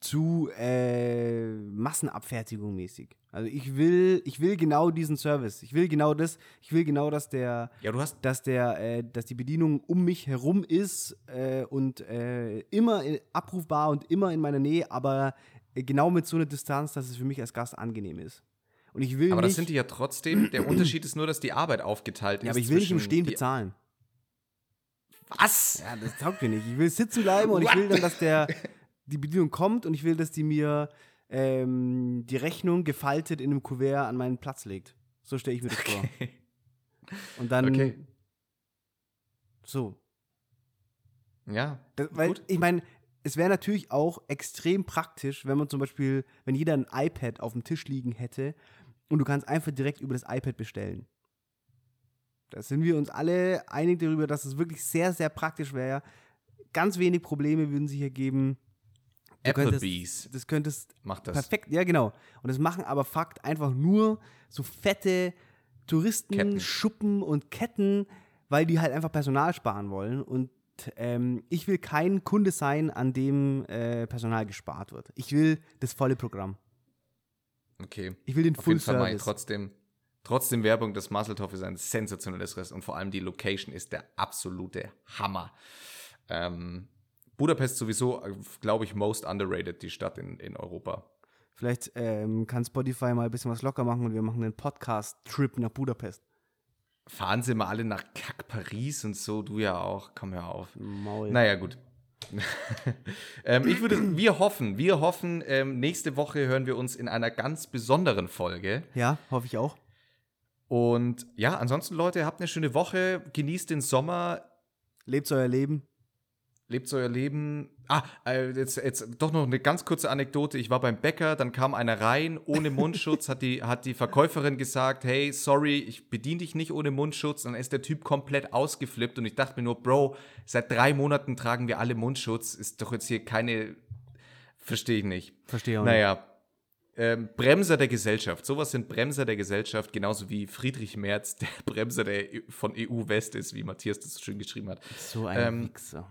S4: zu äh, Massenabfertigung mäßig. Also ich will ich will genau diesen Service. Ich will genau das. Ich will genau, dass der
S1: Ja, du hast.
S4: dass der äh, dass die Bedienung um mich herum ist äh, und äh, immer in, abrufbar und immer in meiner Nähe, aber äh, genau mit so einer Distanz, dass es für mich als Gast angenehm ist. Und ich will
S1: Aber
S4: nicht,
S1: das sind die ja trotzdem. Der Unterschied ist nur, dass die Arbeit aufgeteilt ist.
S4: ja, aber ich will nicht im Stehen bezahlen.
S1: Was?
S4: Ja, das taugt mir nicht. Ich will sitzen bleiben und ich will dann, dass der, die Bedienung kommt und ich will, dass die mir ähm, die Rechnung gefaltet in einem Kuvert an meinen Platz legt. So stelle ich mir das vor. Und dann
S1: Okay.
S4: so.
S1: Ja.
S4: Das, weil
S1: gut.
S4: ich meine, es wäre natürlich auch extrem praktisch, wenn man zum Beispiel, wenn jeder ein iPad auf dem Tisch liegen hätte und du kannst einfach direkt über das iPad bestellen. Da sind wir uns alle einig darüber, dass es wirklich sehr, sehr praktisch wäre. Ganz wenig Probleme würden sich ergeben. Du könntest-
S1: Applebee's
S4: Das könntest
S1: macht das.
S4: perfekt, ja genau. Und das machen aber Fakt einfach nur so fette Touristen,
S1: Ketten.
S4: Schuppen und Ketten, weil die halt einfach Personal sparen wollen. Und ähm, ich will kein Kunde sein, an dem äh, Personal gespart wird. Ich will das volle Programm.
S1: Okay.
S4: Ich will den
S1: Auf
S4: Full
S1: jeden Fall mache ich
S4: Service.
S1: trotzdem, trotzdem Werbung. Das Maseltoff ist ein sensationelles Restaurant und vor allem die Location ist der absolute Hammer. Ähm, Budapest sowieso, glaube ich, most underrated, die Stadt in, in Europa.
S4: Vielleicht ähm, kann Spotify mal ein bisschen was locker machen und wir machen einen Podcast-Trip nach Budapest.
S1: Fahren sie mal alle nach Kack Paris und so, du ja auch, komm hör auf.
S4: Maul.
S1: Naja, gut. (laughs) ähm, ich würde, wir hoffen, wir hoffen, ähm, nächste Woche hören wir uns in einer ganz besonderen Folge.
S4: Ja, hoffe ich auch.
S1: Und ja, ansonsten, Leute, habt eine schöne Woche, genießt den Sommer,
S4: Lebt euer Leben.
S1: Lebt euer Leben. Ah, äh, jetzt, jetzt doch noch eine ganz kurze Anekdote. Ich war beim Bäcker, dann kam einer rein ohne Mundschutz, hat die, hat die Verkäuferin gesagt, hey, sorry, ich bediene dich nicht ohne Mundschutz. Dann ist der Typ komplett ausgeflippt und ich dachte mir nur, Bro, seit drei Monaten tragen wir alle Mundschutz. Ist doch jetzt hier keine. Verstehe ich nicht.
S4: Verstehe auch nicht.
S1: Naja. Ähm, Bremser der Gesellschaft. Sowas sind Bremser der Gesellschaft, genauso wie Friedrich Merz der (laughs) Bremser der, E- von EU-West ist, wie Matthias das so schön geschrieben hat.
S4: So ein
S1: Ähm,
S4: Wichser.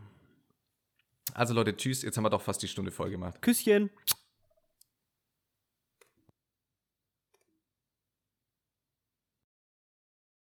S1: Also Leute, tschüss, jetzt haben wir doch fast die Stunde voll gemacht.
S4: Küsschen.